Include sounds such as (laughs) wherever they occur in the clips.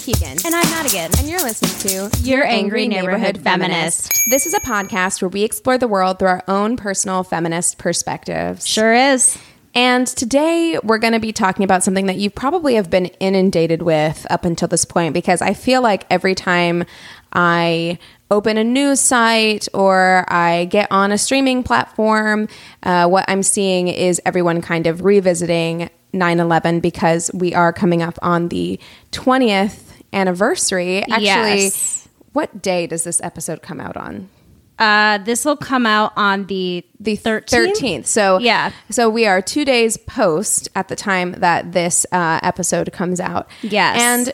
I'm Keegan. And I'm Madigan. And you're listening to Your Angry Neighborhood Feminist. This is a podcast where we explore the world through our own personal feminist perspectives. Sure is. And today we're going to be talking about something that you probably have been inundated with up until this point because I feel like every time I open a news site or I get on a streaming platform, uh, what I'm seeing is everyone kind of revisiting 9 11 because we are coming up on the 20th anniversary. Actually, Yes. what day does this episode come out on? Uh, this will come out on the the 13th? 13th. So Yeah. So we are two days post at the time that this uh, episode comes out. Yes. And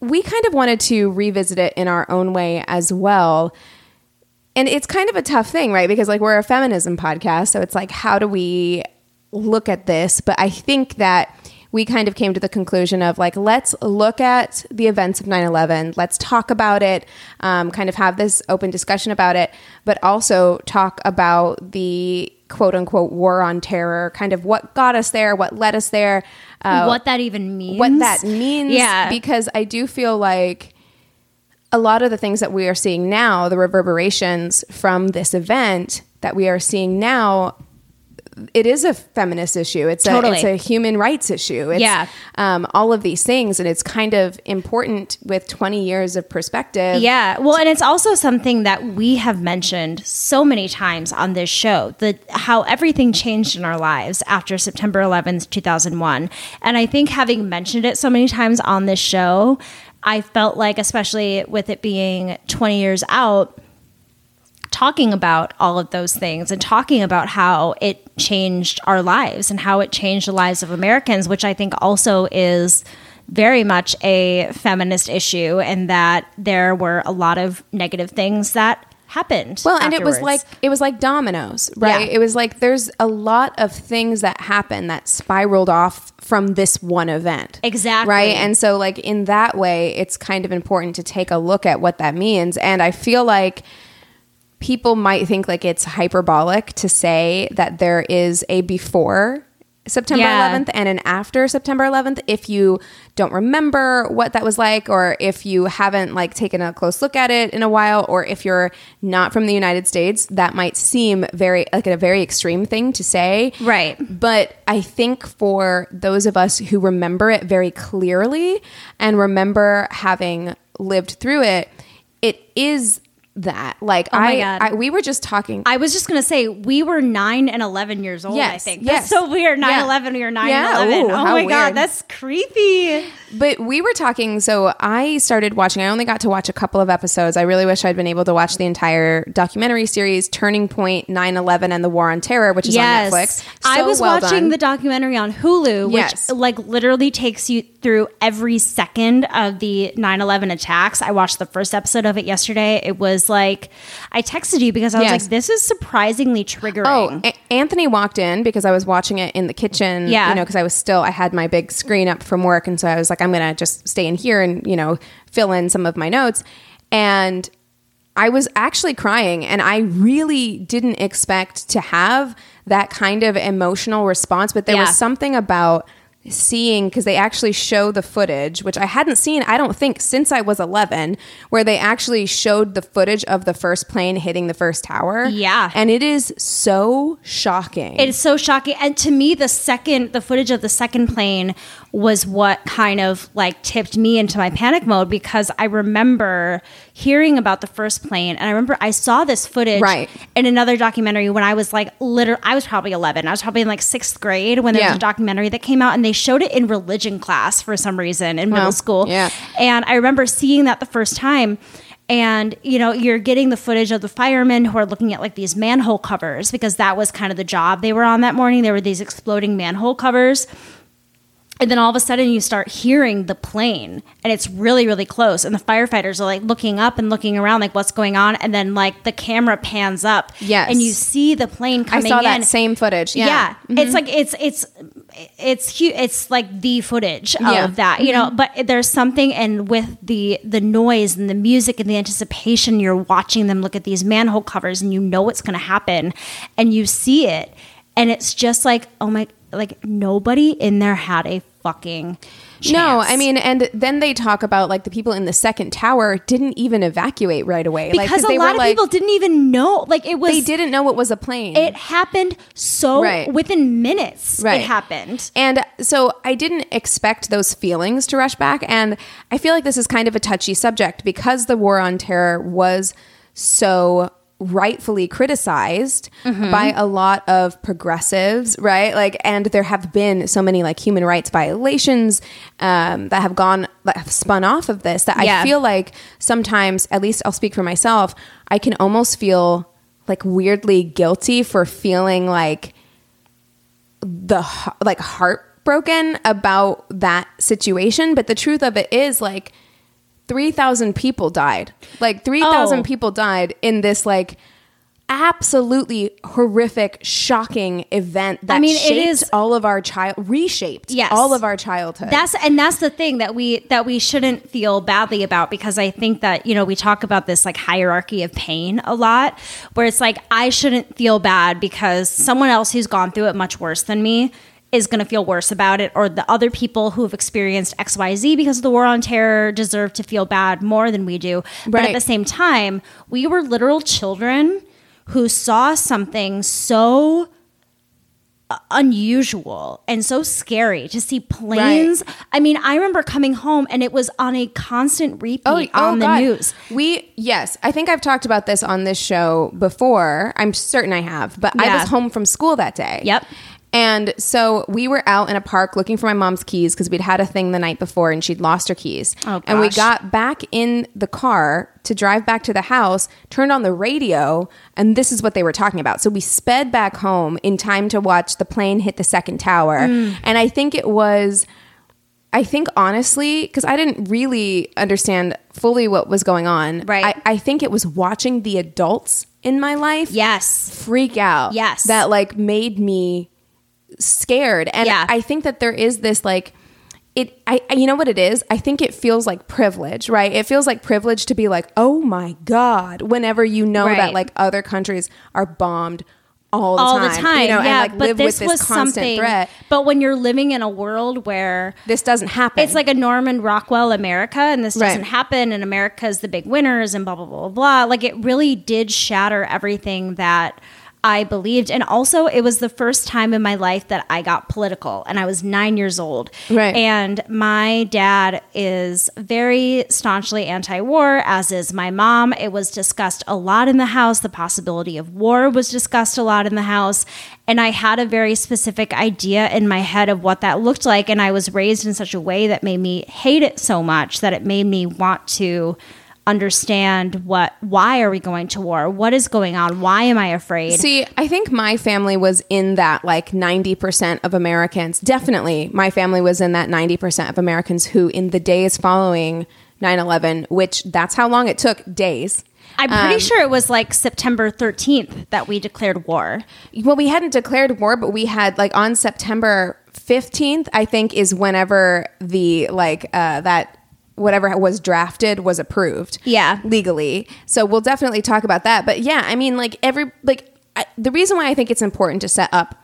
we kind of wanted to revisit it in our own way as well. And it's kind of a tough thing, right? Because like we're a feminism podcast, so it's like how do we look at this? But I think that we kind of came to the conclusion of like let's look at the events of 9-11 let's talk about it um, kind of have this open discussion about it but also talk about the quote unquote war on terror kind of what got us there what led us there uh, what that even means. what that means. Yeah. Because I do feel like a lot of the things that we are seeing now, the reverberations from this event that we are seeing now, it is a feminist issue. It's a, it's a human rights issue. It's, Yeah. Um, all of these things. And it's kind of important with 20 years of perspective. Yeah. Well, and it's also something that we have mentioned so many times on this show, the how everything changed in our lives after September 11th, 2001. And I think having mentioned it so many times on this show, I felt like especially with it being 20 years out, talking about all of those things and talking about how it changed our lives and how it changed the lives of Americans, which I think also is very much a feminist issue, and that there were a lot of negative things that happened. Well, and it was like it was like dominoes, right? Yeah. It was like there's a lot of things that happened that spiraled off from this one event. Exactly. Right? And so like in that way, it's kind of important to take a look at what that means. And I feel like people might think like it's hyperbolic to say that there is a before September Yeah. 11th and an after September 11th if you don't remember what that was like or if you haven't like taken a close look at it in a while or if you're not from the United States that might seem very like a very extreme thing to say Right. but I think for those of us who remember it very clearly and remember having lived through it it is that like Oh I, I we were just talking I was just going to say, we were 9 and 11 years old, I Yes, think. yes. That's so weird. 9 Yeah. 11, we were 9 Yeah, and 11. ooh, oh my God, that's creepy. But we were talking, so I started watching. I only got to watch a couple of episodes. I really wish I'd been able to watch the entire documentary series, Turning Point 9 11 and the War on Terror, which is on Netflix. I was well watching done. the documentary on Hulu, which Yes. like literally takes you through every second of the 9/11 attacks. I watched the first episode of it yesterday. It was like I texted you because I was Yes. like this is surprisingly triggering. Oh, A- Anthony walked in because I was watching it in the kitchen. Yeah. You know, because I was still, I had my big screen up from work. And so I was like, I'm going to just stay in here and, you know, fill in some of my notes. And I was actually crying. And I really didn't expect to have that kind of emotional response. But there Yeah. was something about seeing because they actually show the footage which i hadn't seen i don't think since i was 11 where they actually showed the footage of the first plane hitting the first tower Yeah. and it is so shocking. It is so shocking. And to me, the second, the footage of the second plane was what kind of like tipped me into my panic mode because I remember hearing about the first plane. And I remember I saw this footage Right. in another documentary when I was like, literally, I was probably 11. I was probably in like sixth grade when there Yeah. was a documentary that came out and they showed it in religion class for some reason in middle school. yeah. And I remember seeing that the first time. And, you know, you're getting the footage of the firemen who are looking at like these manhole covers because that was kind of the job they were on that morning. There were these exploding manhole covers. And then all of a sudden you start hearing the plane and it's really really close and the firefighters are like looking up and looking around like what's going on and then like the camera pans up Yes. and you see the plane coming I saw in that same footage. Yeah. yeah, Mm-hmm. it's like it's it's it's hu- it's like the footage of Yeah. that you know but there's something and with the the noise and the music and the anticipation you're watching them look at these manhole covers and you know what's going to happen and you see it and it's just like oh my like nobody in there had a fucking chance. No, I mean, and then they talk about like the people in the second tower didn't even evacuate right away like, because a they lot of like people didn't even know like it was they didn't know it was a plane. it happened so Right. within minutes Right. it happened And so I didn't expect those feelings to rush back. And I feel like this is kind of a touchy subject because the war on terror was so rightfully criticized Mm-hmm. by a lot of progressives, right? Like, and there have been so many like human rights violations um, that have gone, that have spun off of this that Yeah. I feel like sometimes, at least I'll speak for myself, I can almost feel like weirdly guilty for feeling like the like heartbroken about that situation but the truth of it is like 3000 people died like 3000 Oh. people died in this like absolutely horrific shocking event that I mean, it is- all of our child reshaped Yes. all of our childhood That's and that's the thing that we that we shouldn't feel badly about because I think that you know we talk about this like hierarchy of pain a lot where it's like I shouldn't feel bad because someone else who's gone through it much worse than me is going to feel worse about it or the other people who have experienced XYZ because of the war on terror deserve to feel bad more than we do but at the same time we were literal children who saw something so uh, unusual and so scary to see planes. I mean, I remember coming home and it was on a constant repeat oh, oh on the Oh, God. news. We yes, I think I've talked about this on this show before. I'm certain I have, but I was home from school that day. Yep. And so we were out in a park looking for my mom's keys because we'd had a thing the night before and she'd lost her keys. Oh, And we got back in the car to drive back to the house, turned on the radio, and this is what they were talking about. So we sped back home in time to watch the plane hit the second tower. Mm. And I think it was I think honestly, because I didn't really understand fully what was going on. Right. I, I think it was watching the adults in my life Yes. freak out. Yes. That like made me scared. And Yeah. I think that there is this like it I I- you know what it is? I think it feels like privilege, right? It feels like privilege to be like, "Oh my god," whenever you know Right. that like other countries are bombed all the All time. the time. You know, yeah, and like but live this with was this constant something. threat. But when you're living in a world where This doesn't happen. it's like a Norman Rockwell America, and this doesn't happen, and America's the big winners, and blah blah blah blah. Like it really did shatter everything that I believed, and also it was the first time in my life that I got political, and I was nine years old. Right. And my dad is very staunchly anti-war, as is my mom. It was discussed a lot in the house. The possibility of war was discussed a lot in the house. And I had a very specific idea in my head of what that looked like. And I was raised in such a way that made me hate it so much that it made me want to understand what why are we going to war what is going on why am i afraid See, I think my family was in that like 90% of Americans. Definitely, my family was in that 90% of Americans who, in the days following 9 11, which that's how long it took days. i'm pretty Um, sure it was like september 13th that we declared war Well, we hadn't declared war, but we had like on September 15th, I think, is whenever the like uh, that whatever was drafted was approved. Yeah. legally. So we'll definitely talk about that. But yeah, I mean, like every like I, the reason why I think it's important to set up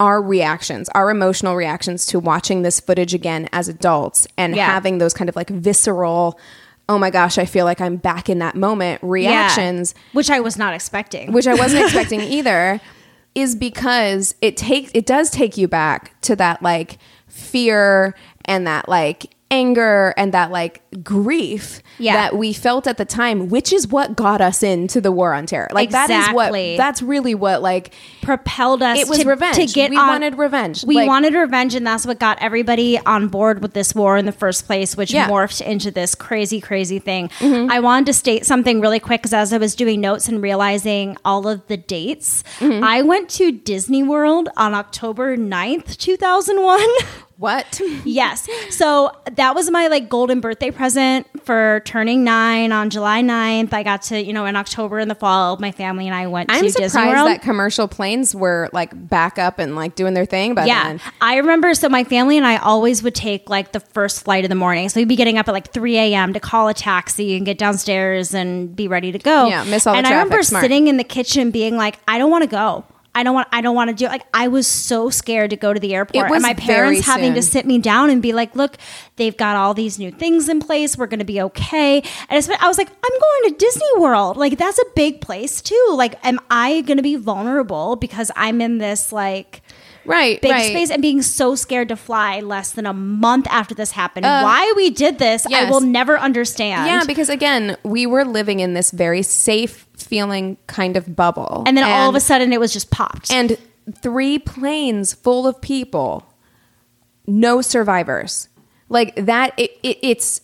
our reactions, our emotional reactions to watching this footage again as adults and Yeah. having those kind of like visceral, oh my gosh, I feel like I'm back in that moment reactions Yeah. which i was not expecting which I wasn't expecting (laughs) either, is because it takes it does take you back to that like fear and that like anger and that like grief Yeah. that we felt at the time, which is what got us into the war on terror. Like that is what that's really what like propelled us It was to, revenge. to get We on- wanted revenge. we Like- wanted revenge and that's what got everybody on board with this war in the first place which Yeah. Mm-hmm. morphed into this crazy crazy thing i wanted to state something really quick because as i was doing notes and realizing all of the dates Mm-hmm. i went to disney world on october 9th 2001 (laughs) What? (laughs) Yes. So that was my like golden birthday present for turning nine on July 9th. I got to, you know, in October in the fall, my family and I went I'm to surprised Disney World. that commercial planes were like back up and like doing their thing by yeah. then. I remember so my family and I always would take like the first flight of the morning. So we'd be getting up at like 3 a.m. to call a taxi and get downstairs and be ready to go. Yeah, miss all the And I remember Smart. sitting in the kitchen being like, I don't want to go. I don't want. I don't want to do. it. Like I was so scared to go to the airport, and my parents having to sit me down and be like, "Look, they've got all these new things in place. We're going to be okay." And I was like, "I'm going to Disney World. Like that's a big place too. Like, am I going to be vulnerable because I'm in this like?" Right. big right. space and being so scared to fly less than a month after this happened. Uh, Why we did this, I will never understand. Yeah, because again, we were living in this very safe feeling kind of bubble. and then all of a sudden it was just popped. and three planes full of people, no survivors. Like that it, it it's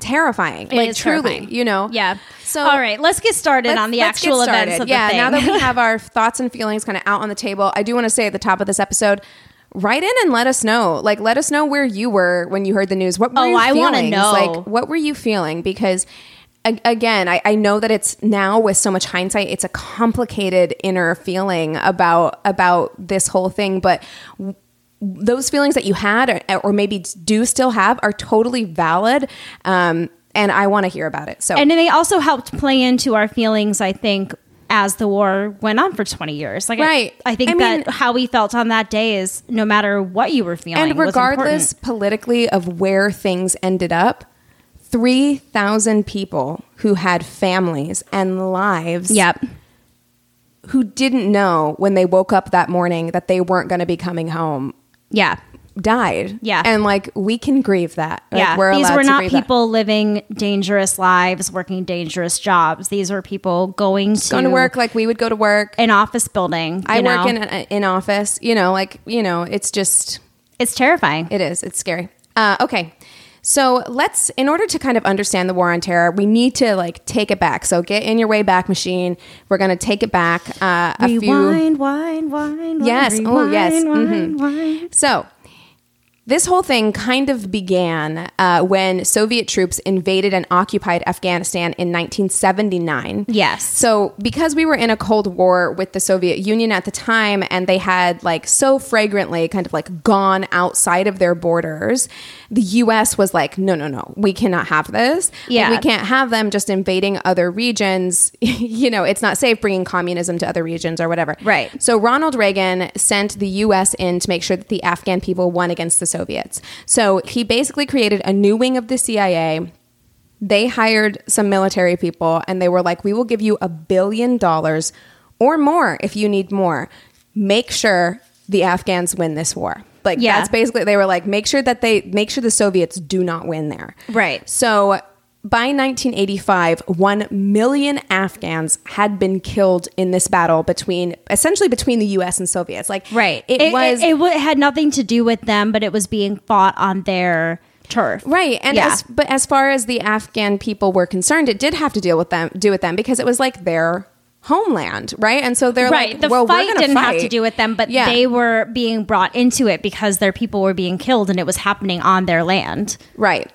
terrifying. It like truly, terrifying. you know. yeah. So all right, let's get started on the actual events of yeah, the thing. now that we (laughs) have our thoughts and feelings kind of out on the table, I do want to say at the top of this episode, write in and let us know. Like, let us know where you were when you heard the news. What were Oh, I wanna know. Like, what were you feeling? Because again, I, I know that it's now with so much hindsight, it's a complicated inner feeling about about this whole thing, but. w- Those feelings that you had, or, or maybe do still have, are totally valid, um, and I want to hear about it. So, and they also helped play into our feelings, I think, as the war went on for 20 years. Like, I- Right. I, think I mean- that how we felt on that day is no matter what you were feeling. and regardless politically of where things ended up 3000 people who had families and lives Yep. who didn't know when they woke up that morning that they weren't going to be coming home Yeah. died Yeah. and like we can grieve that Like, yeah, we're these were not grieve that. people living dangerous lives, working dangerous jobs. These were people going to going to work like we would go to work an office building. i you work in a, in office you know like you know it's just It's terrifying. It is. It's scary. Uh, okay. So let's, in order to kind of understand the war on terror, we need to like take it back. So get in your way back machine. We're going to take it back uh, a few. rewind, wind, wind. Yes. Wind, Oh, yes. Wind, Mhm. wind. So this whole thing kind of began uh, when Soviet troops invaded and occupied Afghanistan in 1979. Yes. So, because we were in a Cold War with the Soviet Union at the time, and they had like so fragrantly kind of like gone outside of their borders, the US was like, no, no, no, we cannot have this. Like, Yeah. we can't have them just invading other regions. (laughs) you know, it's not safe bringing communism to other regions or whatever. Right. So, Ronald Reagan sent the US in to make sure that the Afghan people won against the Soviets. So, he basically created a new wing of the CIA they hired some military people and they were like, we will give you a billion dollars or more if you need more. Make sure the Afghans win this war. Like Yeah. that's basically they were like, make sure that they make sure the Soviets do not win there. Right. So by 1985, 1 million Afghans had been killed in this battle between essentially between the US and Soviets. Like Right. it, was It, it, had nothing to do with them, but it was being fought on their turf. Right, and Yeah. as, but as far as the Afghan people were concerned, it did have to deal with them, do with them because it was like their homeland, right? And so they're right. like, the well, fight didn't have to do with them, but Yeah. they were being brought into it because their people were being killed and it was happening on their land. Right.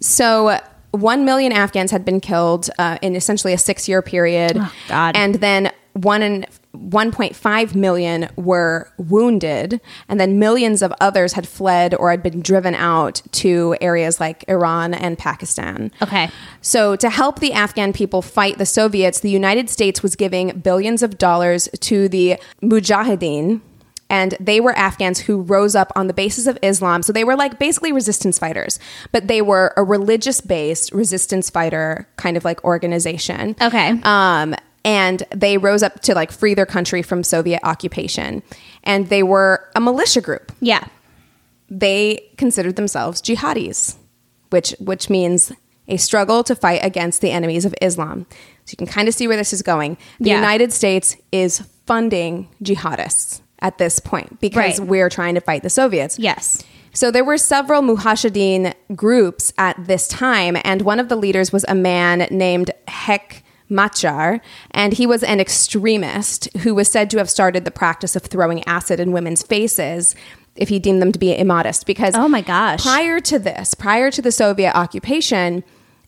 So. One million Afghans had been killed uh, in essentially a six-year period, Oh, and then one and 1.5 million were wounded, and then millions of others had fled or had been driven out to areas like Iran and Pakistan. Okay. So, to help the Afghan people fight the Soviets, the United States was giving billions of dollars to the Mujahideen. And they were Afghans who rose up on the basis of Islam. So they were like basically resistance fighters, but they were a religious based resistance fighter kind of like organization. Okay. Um, and they rose up to like free their country from Soviet occupation. And they were a militia group Yeah. they considered themselves jihadis, which which means a struggle to fight against the enemies of Islam. So you can kind of see where this is going. The Yeah. United States is funding jihadists at this point because Right. we're trying to fight the Soviets. Yes. So there were several Mujahideen groups at this time, and one of the leaders was a man named Hek Machar, and he was an extremist who was said to have started the practice of throwing acid in women's faces if he deemed them to be immodest. Because Oh my gosh. prior to this, prior to the Soviet occupation.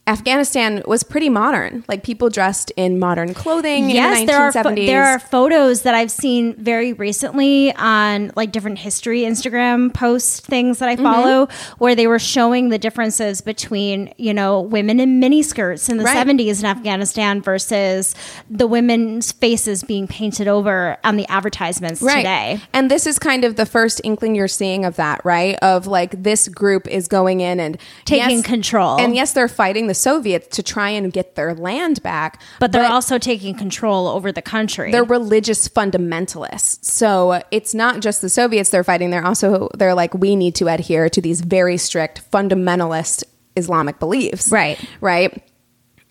Afghanistan was pretty modern. Like people dressed in modern clothing yes, in the there are 1970s. there are photos that I've seen very recently on like different history Instagram post things that I Mm-hmm. follow where they were showing the differences between you know women in miniskirts in the Right. 70s in Afghanistan versus the women's faces being painted over on the advertisements today. And this is kind of the first inkling you're seeing of that, right? Of like this group is going in and Taking control. And yes, they're fighting the Soviets to try and get their land back, But they're also taking control over the country. they're religious fundamentalists. So it's not just the Soviets they're fighting. They're also they're like we need to adhere to these very strict fundamentalist Islamic beliefs. Right. Right.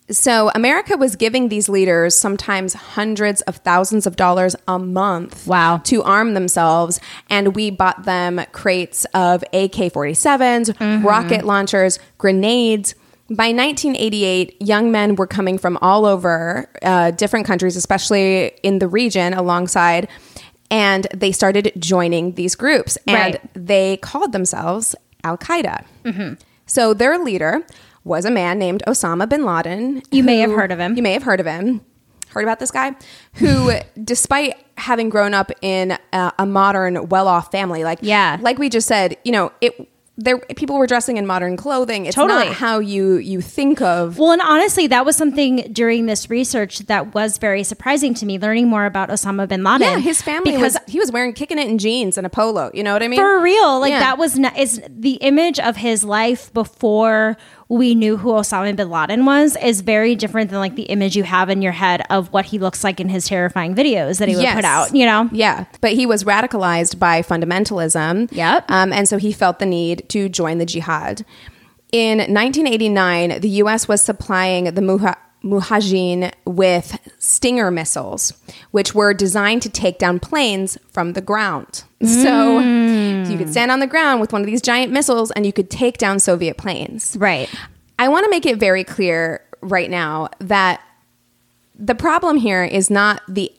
So America was giving these leaders sometimes hundreds of thousands of dollars a month Wow. to arm themselves and we bought them crates of AK-47s, Mm-hmm. rocket launchers, grenades. By 1988, young men were coming from all over uh, different countries, especially in the region alongside, and they started joining these groups. And Right. they called themselves Al Qaeda. So their leader was a man named Osama bin Laden. You may have heard of him. You may have heard of him. Heard about this guy who, (laughs) despite having grown up in a, a modern, well-off family, like Yeah. like we just said, you know, it there people were dressing in modern clothing. It's Totally. not how you you think of. Well, and honestly, that was something during this research that was very surprising to me, learning more about Osama bin Laden. Yeah, his family because was he was wearing kicking it in jeans and a polo. You know what I mean? for real, like Yeah. that was not, is the image of his life before we knew who Osama bin Laden was is very different than like the image you have in your head of what he looks like in his terrifying videos that he would Yes. put out. You know, Yeah, but he was radicalized by fundamentalism. Yep. Um, and so he felt the need to join the jihad. In 1989, the U.S. was supplying the Muha- Mujahideen with Stinger missiles, which were designed to take down planes from the ground. So mm. you could stand on the ground with one of these giant missiles and you could take down Soviet planes. right? I want to make it very clear right now that the problem here is not the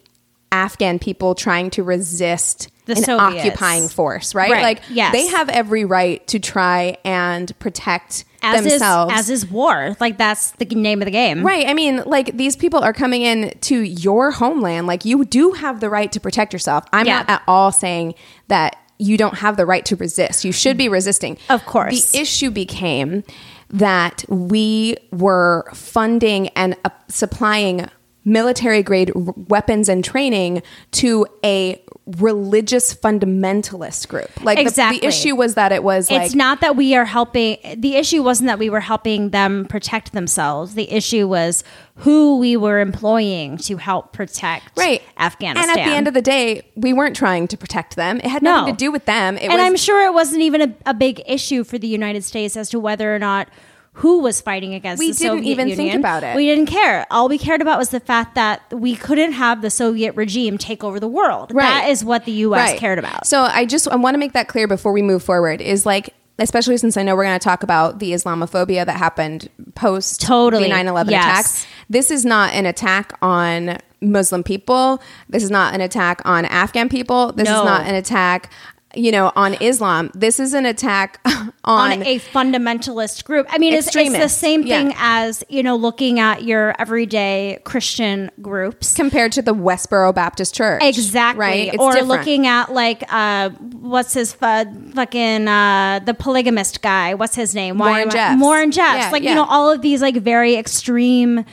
Afghan people trying to resist The an Soviets. occupying force, right? Right, Like yes. they have every right to try and protect As themselves. is as is war. Like that's the name of the game. Right. I mean, like these people are coming in to your homeland. Like you do have the right to protect yourself. I'm Yeah. not at all saying that you don't have the right to resist. You should be resisting. Of course. The issue became that we were funding and uh, supplying military grade weapons and training to a religious fundamentalist group. Like the- Exactly. the, issue was that it was like it's not that we are helping the issue wasn't that we were helping them protect themselves the issue was who we were employing to help protect right afghanistan And at the end of the day, we weren't trying to protect them. It had nothing No. to do with them. It and was i'm sure it wasn't even a, a big issue for the united states as to whether or not who was fighting against who? We the didn't Soviet even think about it. We didn't care. All we cared about was the fact that we couldn't have the Soviet regime take over the world. That is what the U.S. Right. cared about. So I just I want to make that clear before we move forward. Is like. Especially since I know we're going to talk about the Islamophobia that happened post Totally. the 9 11 Yes. attacks. This is not an attack on Muslim people. This is not an attack on Afghan people. This No. is not an attack, you know, on Islam. This is an attack (laughs) on, on a fundamentalist group. I mean, it's, it's the same thing Yeah. as you know looking at your everyday Christian groups. compared to the Westboro Baptist Church. Exactly, Right? It's or different. looking at like uh, what's his fu- fucking uh, the polygamist guy? What's his name? Warren Jeffs. Warren Jeffs. Yeah, like yeah. you know all of these like very extreme,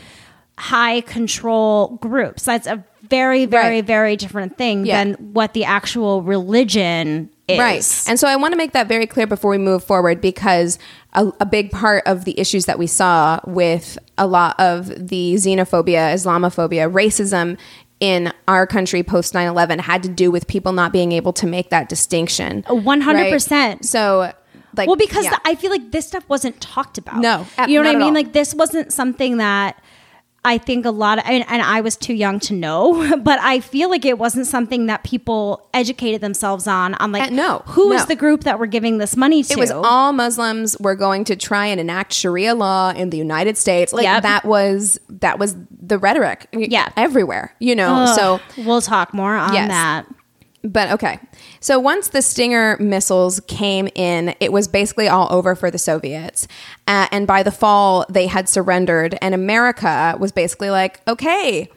high control groups. That's a very, very, Right. very different thing Yeah. than what the actual religion is. Right. And so I want to make that very clear before we move forward because a, a big part of the issues that we saw with a lot of the xenophobia, Islamophobia, racism in our country post 9 11 had to do with people not being able to make that distinction. 100%. Right? So, like, well, because yeah. I feel like this stuff wasn't talked about. No, you know what I mean. all. Like this wasn't something that I think a lot of, and, and I was too young to know, (laughs) but I feel like it wasn't something that people educated themselves on. On like, Uh, no, who is no. the group that we're giving this money to? It was all Muslims were going to try and enact Sharia law in the United States. Like Yep. that was that was the rhetoric. Yeah. everywhere. You know, so we'll talk more on Yes. that. But okay. So once the Stinger missiles came in, it was basically all over for the Soviets. Uh, and by the fall, they had surrendered, and America was basically like, okay,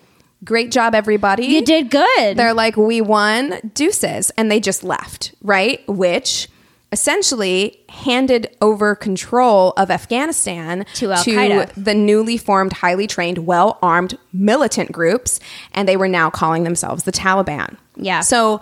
great job, everybody. You did good. They're like, we won, deuces. And they just left, right? Which essentially handed over control of Afghanistan To Al-Qaeda. the newly formed, highly trained, well armed militant groups. And they were now calling themselves the Taliban. Yeah. So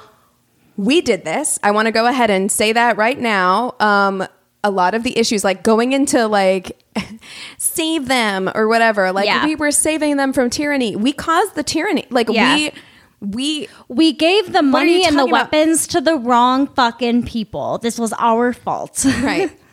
we did this. I want to go ahead and say that right now. Um, a lot of the issues, like going into like (laughs) save them or whatever, like Yeah. we were saving them from tyranny. We caused the tyranny. Like Yeah. we, we we gave the money and the about? weapons to the wrong fucking people. This was our fault. right. (laughs)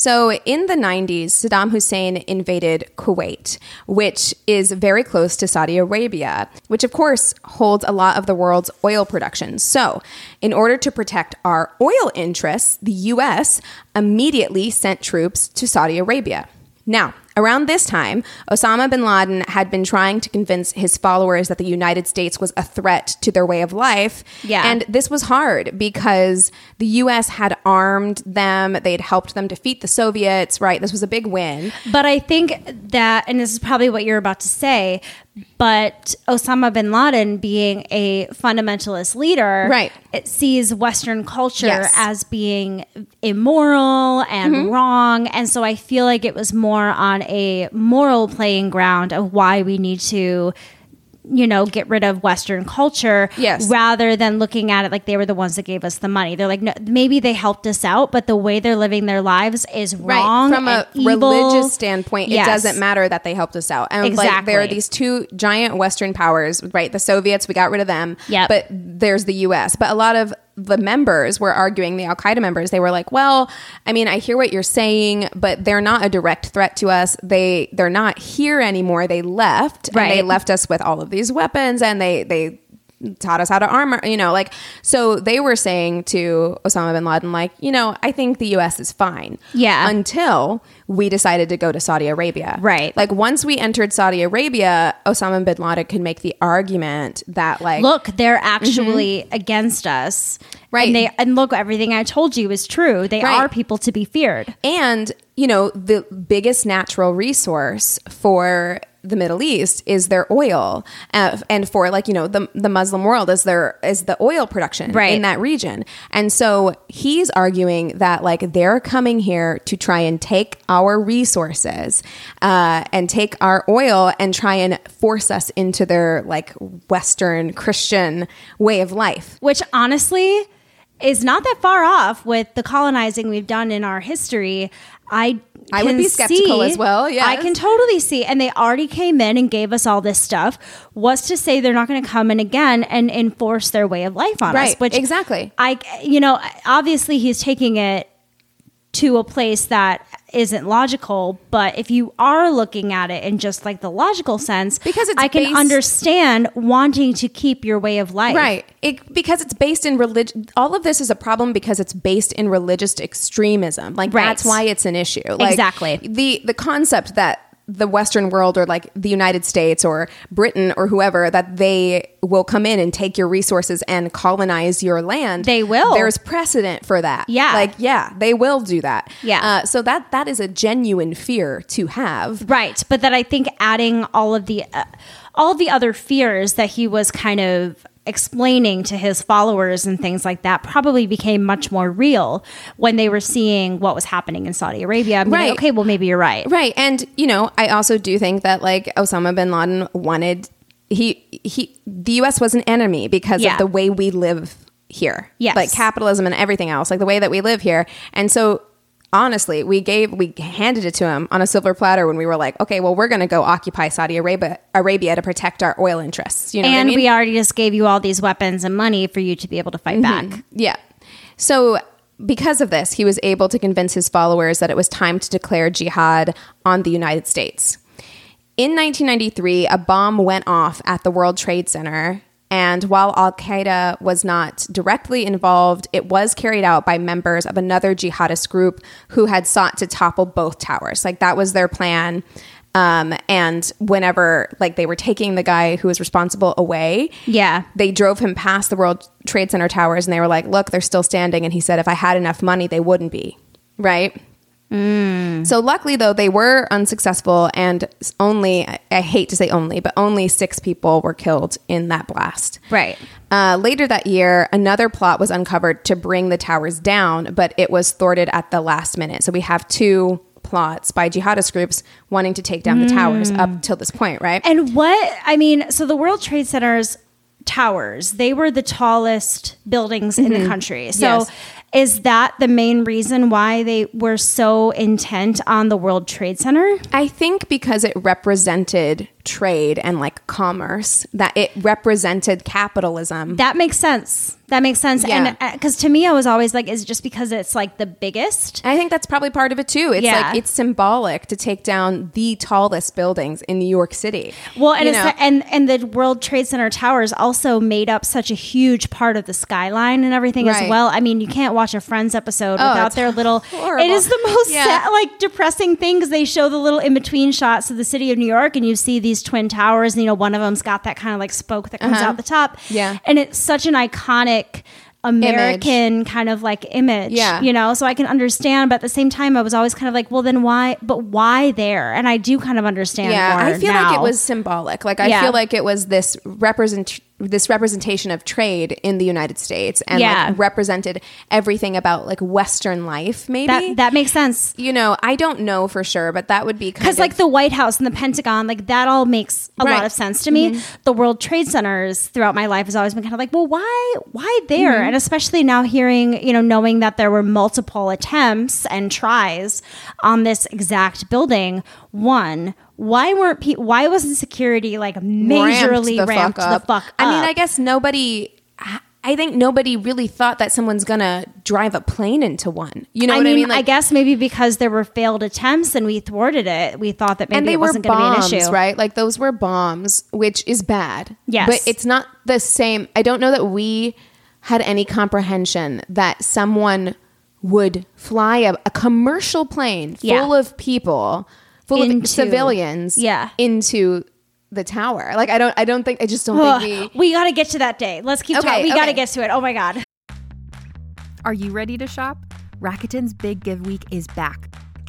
So in the 90s, Saddam Hussein invaded Kuwait, which is very close to Saudi Arabia, which of course holds a lot of the world's oil production. So, in order to protect our oil interests, the US immediately sent troops to Saudi Arabia. Now, around this time, Osama bin Laden had been trying to convince his followers that the United States was a threat to their way of life. Yeah. And this was hard because the US had armed them, they had helped them defeat the Soviets, right? This was a big win. But I think that, and this is probably what you're about to say, but Osama bin Laden being a fundamentalist leader, Right. It sees Western culture Yes. Mm-hmm. as being immoral and wrong, and so I feel like it was more on a moral playing ground of why we need to. You know, get rid of Western culture, Yes. rather than looking at it like they were the ones that gave us the money. They're like, no, maybe they helped us out, but the way they're living their lives is wrong. Right. From a evil. religious standpoint, Yes. it doesn't matter that they helped us out. And like there are these two giant Western powers, right? The Soviets, we got rid of them. Yep. But there's the US. But a lot of the members were arguing, the Al Qaeda members, they were like, well, I mean, I hear what you're saying, but they're not a direct threat to us. They they're not here anymore. They left. And they left us with all of these weapons and they they taught us how to armor, you know, like so they were saying to Osama bin Laden, like, you know, I think the US is fine. Yeah. Until we decided to go to Saudi Arabia. Right. Like once we entered Saudi Arabia, Osama bin Laden could make the argument that like look, they're actually against us. Mm-hmm. Right. And they and look, everything I told you is true. They Right. are people to be feared. And, you know, the biggest natural resource for the Middle East is their oil, uh, and for like you know the the Muslim world is their is the oil production Right. in that region. And so he's arguing that like they're coming here to try and take our resources uh, and take our oil and try and force us into their like Western Christian way of life. Which honestly is not that far off with the colonizing we've done in our history. I I would be skeptical see- as well, Yeah, I can totally see. And they already came in and gave us all this stuff. Was to say they're not going to come in again and enforce their way of life on Right, us. Which exactly. I, you know, obviously he's taking it to a place that isn't logical. But if you are looking at it in just like the logical sense, Because I can based- understand wanting to keep your way of life. Right. It, because it's based in religion. All of this is a problem because it's based in religious extremism. Like Right. that's why it's an issue. Like, Exactly. The the concept that the Western world or like the United States or Britain or whoever that they will come in and take your resources and colonize your land. They will. There's precedent for that. Yeah. Like yeah, they will do that. Yeah. Uh, so that that is a genuine fear to have. Right, but that I think adding all of the uh, all of the other fears that he was kind of explaining to his followers and things like that probably became much more real when they were seeing what was happening in Saudi Arabia. I'm Right. like, okay, well maybe you're right. Right. And, you know, I also do think that like Osama bin Laden wanted he he the US was an enemy because Yeah. of the way we live here. Yes. Like capitalism and everything else, like the way that we live here. And so honestly, we gave we handed it to him on a silver platter when we were like, okay, well, we're going to go occupy Saudi Arabia Arabia to protect our oil interests. You know what I and mean? we already just gave you all these weapons and money for you to be able to fight Mm-hmm. back. Yeah. So because of this, he was able to convince his followers that it was time to declare jihad on the United States. In 1993, a bomb went off at the World Trade Center. And while Al Qaeda was not directly involved, it was carried out by members of another jihadist group who had sought to topple both towers. Like that was their plan. Um, and whenever like they were taking the guy who was responsible away, Yeah. they drove him past the World Trade Center towers and they were like, look, they're still standing. And he said, if I had enough money, they wouldn't be. Right. Mm. So luckily though they were unsuccessful and only I hate to say only but only 6 people were killed in that blast. Right. Uh, later that year another plot was uncovered to bring the towers down but it was thwarted at the last minute. So we have two plots by jihadist groups wanting to take down the towers up mm. till this point, right? And what I mean, so the World Trade Center's towers, they were the tallest buildings in the mm-hmm. country. So Yes. Is that the main reason why they were so intent on the World Trade Center? I think because it represented trade and like commerce that it represented capitalism. That makes sense. That makes sense. Yeah. Uh, and because to me, I was always like, is it just because it's like the biggest? I think that's probably part of it too. It's Yeah. like it's symbolic to take down the tallest buildings in New York City. Well, and know? and and the World Trade Center towers also made up such a huge part of the skyline and everything as well. I mean, you can't watch a Friends episode Oh, without their little. (laughs) horrible. It is the most Yeah. sad, like depressing thing because they show the little in between shots of the city of New York, and you see these twin towers, and you know one of them's got that kind of like spoke that comes out the top. Uh-huh. Yeah. and it's such an iconic. American kind of like image, Yeah. you know, so I can understand, but at the same time, I was always kind of like, well, then why? But why there? And I do kind of understand. yeah, I feel like it was symbolic. Like I Yeah. feel like it was this represent this representation of trade in the United States and Yeah. like represented everything about like Western life. Maybe that that makes sense. you know, I don't know for sure, but that would be because of like the White House and the Pentagon, like that all makes a Right. lot of sense to me. Mm-hmm. The World Trade Centers throughout my life has always been kind of like, well, why, why there? Mm-hmm. And especially now hearing, you know, knowing that there were multiple attempts and tries on this exact building. One, why weren't people? Why wasn't security like majorly the ramped fuck up. the fuck up? I mean, I guess nobody. I think nobody really thought that someone's gonna drive a plane into one. You know I what mean, I mean? I guess maybe because there were failed attempts and we thwarted it, we thought that maybe it wasn't going to be an issue, right? Like those were bombs, which is bad. Yes. but it's not the same. I don't know that we had any comprehension that someone would fly a, a commercial plane full Yeah. of people, full Into- of civilians, yeah. into the tower. Like I don't, I don't think, I just don't Ugh, think we. we got to get to that day. Let's keep Okay, talking. We got to get to it. Oh my god. Are you ready to shop? Rakuten's Big Give Week is back.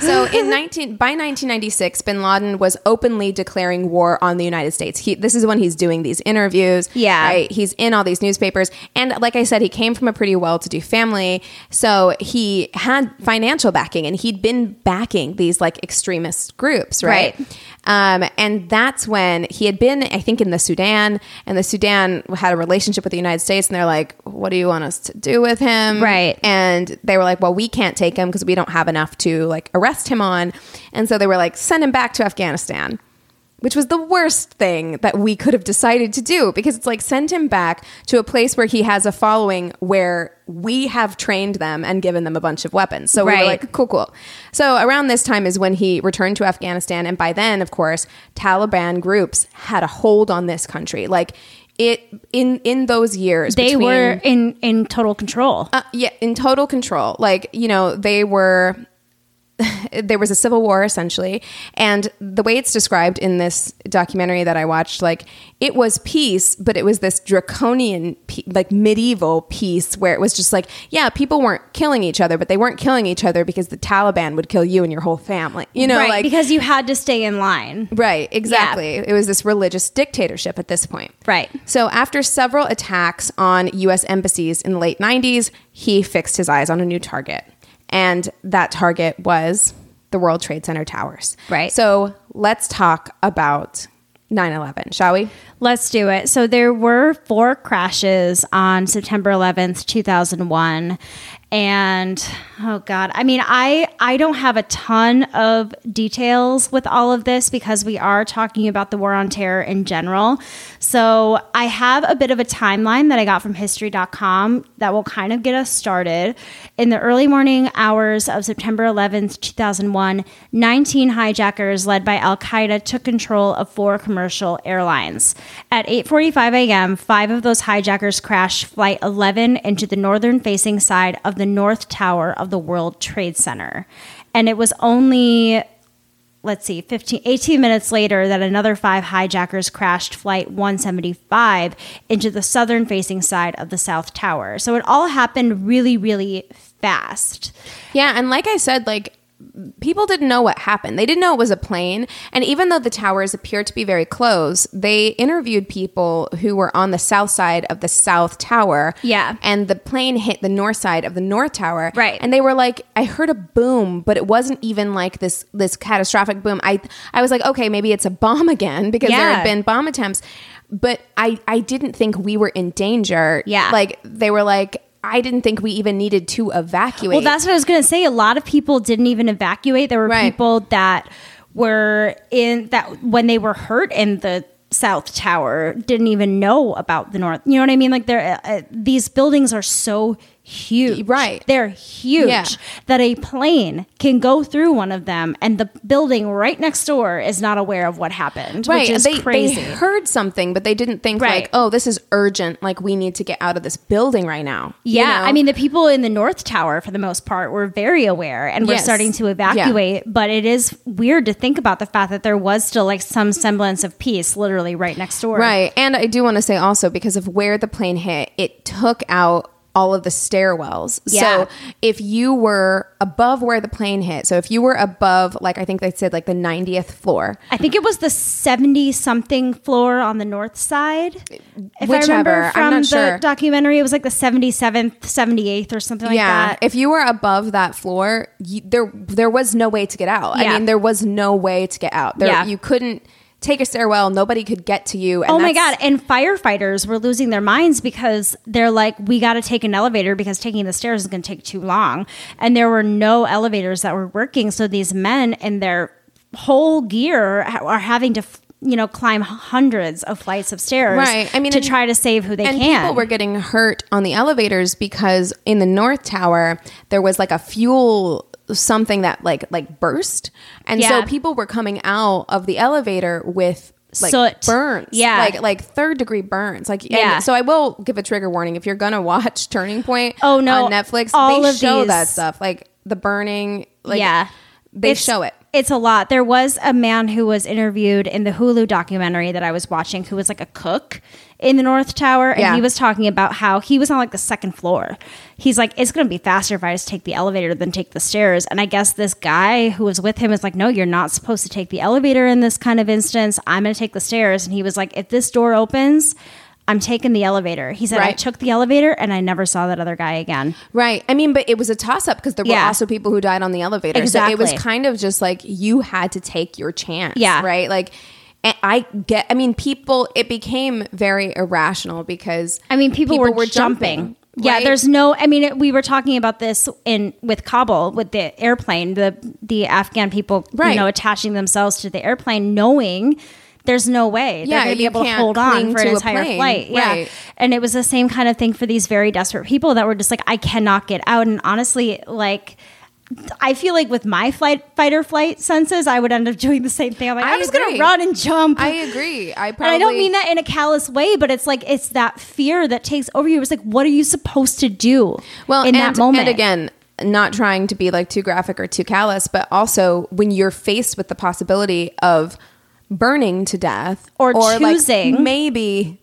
So in 19 by 1996, Bin Laden was openly declaring war on the United States. He this is when he's doing these interviews. Yeah. right. He's in all these newspapers, and like I said, he came from a pretty well-to-do family, so he had financial backing, and he'd been backing these like extremist groups, right? Right. Um, and that's when he had been, I think, in the Sudan, and the Sudan had a relationship with the United States, and they're like, "What do you want us to do with him?" Right. And they were like, "Well, we can't take him because we don't have enough to like arrest him on," and so they were like, "Send him back to Afghanistan." Which was the worst thing that we could have decided to do because it's like send him back to a place where he has a following where we have trained them and given them a bunch of weapons. So we were like, cool, cool. So around this time is when he returned to Afghanistan. And by then, of course, Taliban groups had a hold on this country. Like it in in those years, They between- were in in total control. uh, yeah, in total control. Like, you know, they were (laughs) there was a civil war essentially and the way it's described in this documentary that i watched like it was peace but it was this draconian like medieval peace where it was just like yeah people weren't killing each other but they weren't killing each other because the taliban would kill you and your whole family you know right, like because you had to stay in line. Right, exactly. It was this religious dictatorship at this point. Right. So, after several attacks on US embassies in the late 90s, he fixed his eyes on a new target. And that target was the World Trade Center towers. Right. So, let's talk about 9 11, shall we? Let's do it. So there were four crashes on September 11th, 2001. And oh god, I mean I I don't have a ton of details with all of this because we are talking about the war on terror in general. So I have a bit of a timeline that I got from history.com that will kind of get us started. In the early morning hours of September 11th, 2001, 19 hijackers led by Al Qaeda took control of four commercial airlines. At 8:45 a.m., five of those hijackers crashed flight 11 into the northern facing side of the north tower of the World Trade Center. And it was only let's see 15 18 minutes later that another five hijackers crashed flight 175 into the southern facing side of the south tower so it all happened really really fast Yeah, and like I said, like people didn't know what happened. They didn't know it was a plane. And even though the towers appeared to be very close, they interviewed people who were on the south side of the south tower. Yeah. And the plane hit the north side of the north tower. Right. And they were like, I heard a boom, but it wasn't even like this this catastrophic boom. I I was like, okay, maybe it's a bomb again (laughs) because there Yeah. had been bomb attempts. But I I didn't think we were in danger. Yeah. Like they were like I didn't think we even needed to evacuate. well that's what i was going to say a lot of people didn't even evacuate there were Right. people that were in that when they were hurt in the south tower didn't even know about the north you know what i mean like they're uh, these buildings are so huge Right. they're huge Yeah. that a plane can go through one of them and the building right next door is not aware of what happened right which is they, crazy they heard something but they didn't think Right. like oh this is urgent like we need to get out of this building right now You Yeah, know? I mean the people in the North Tower for the most part were very aware and were Yes. starting to evacuate, but it is weird to think about the fact that there was still like some semblance of peace literally right next door. right and i do want to say also because of where the plane hit it took out all of the stairwells. Yeah. So if you were above where the plane hit, so if you were above, like I think they said, like the 90th floor, I think it was the 70 something floor on the north side. If I Whichever, from not the sure. documentary, it was like the 77th, 78th or something like yeah, that. if you were above that floor, you, there there was no way to get out. Yeah. I mean, there was no way to get out. There, Yeah. you couldn't take a stairwell. Nobody could get to you. And oh my god! And firefighters were losing their minds because they're like, "We got to take an elevator because taking the stairs is going to take too long." And there were no elevators that were working, so these men in their whole gear are having to, f- you know, climb hundreds of flights of stairs, Right. I mean, to and- try to save who they and can. people were getting hurt on the elevators because in the north tower there was like a fuel something that like like burst and Yeah. so people were coming out of the elevator with like Soot. burns Yeah. like like third degree burns like Yeah. so i will give a trigger warning if you're gonna watch turning point Oh, no. on netflix All they of show these- that stuff like the burning like yeah, they It's- show it It's a lot. There was a man who was interviewed in the Hulu documentary that I was watching who was like a cook in the North Tower. And Yeah. he was talking about how he was on like the second floor. He's like, it's going to be faster if I just take the elevator than take the stairs. And I guess this guy who was with him is like, no, you're not supposed to take the elevator in this kind of instance. I'm going to take the stairs. And he was like, if this door opens, I'm taking the elevator. He said, I took the elevator and I never saw that other guy again. Right. I mean, but it was a toss up because there were also people who died on the elevator. So it was kind of just like you had to take your chance. Yeah. Right. Like, I get, I mean, people, it became very irrational because I mean, people, were, were jumping. Yeah, right? there's no. I mean, it, we were talking about this in with Kabul with the airplane, the the Afghan people, Right. you know, attaching themselves to the airplane, knowing there's no way Yeah, they're going to be able to hold on for an entire plane. flight. Yeah, Right. and it was the same kind of thing for these very desperate people that were just like, I cannot get out. And honestly, like. I feel like with my flight fight or flight senses, I would end up (laughs) doing the same thing. I'm like, I I'm just gonna run and jump. I agree. I (laughs) And I don't mean that in a callous way, but it's like it's that fear that takes over you. It's like, what are you supposed to do? well in and, that moment, And again, not trying to be like too graphic or too callous, but also when you're faced with the possibility of burning to death Or like, choosing. maybe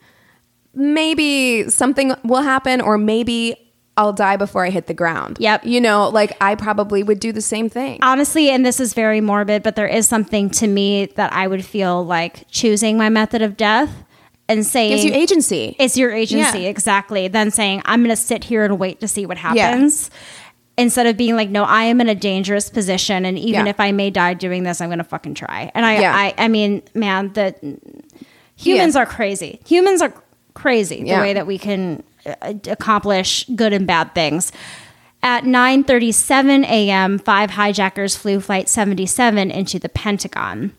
maybe something will happen or maybe I'll die before I hit the ground. Yep. You know, like I probably would do the same thing. honestly, and this is very morbid, but there is something to me that I would feel like choosing my method of death and saying Gives you agency. It's your agency, Yeah. exactly. Then saying, I'm going to sit here and wait to see what happens. Instead of being like, no, I am in a dangerous position, and even Yeah. if I may die doing this, I'm going to fucking try. And I, Yeah. I, I mean, man, the humans Yeah. are crazy. Humans are crazy the way that we can uh, accomplish good and bad things. At 9:37 a.m., five hijackers flew flight 77 into the Pentagon.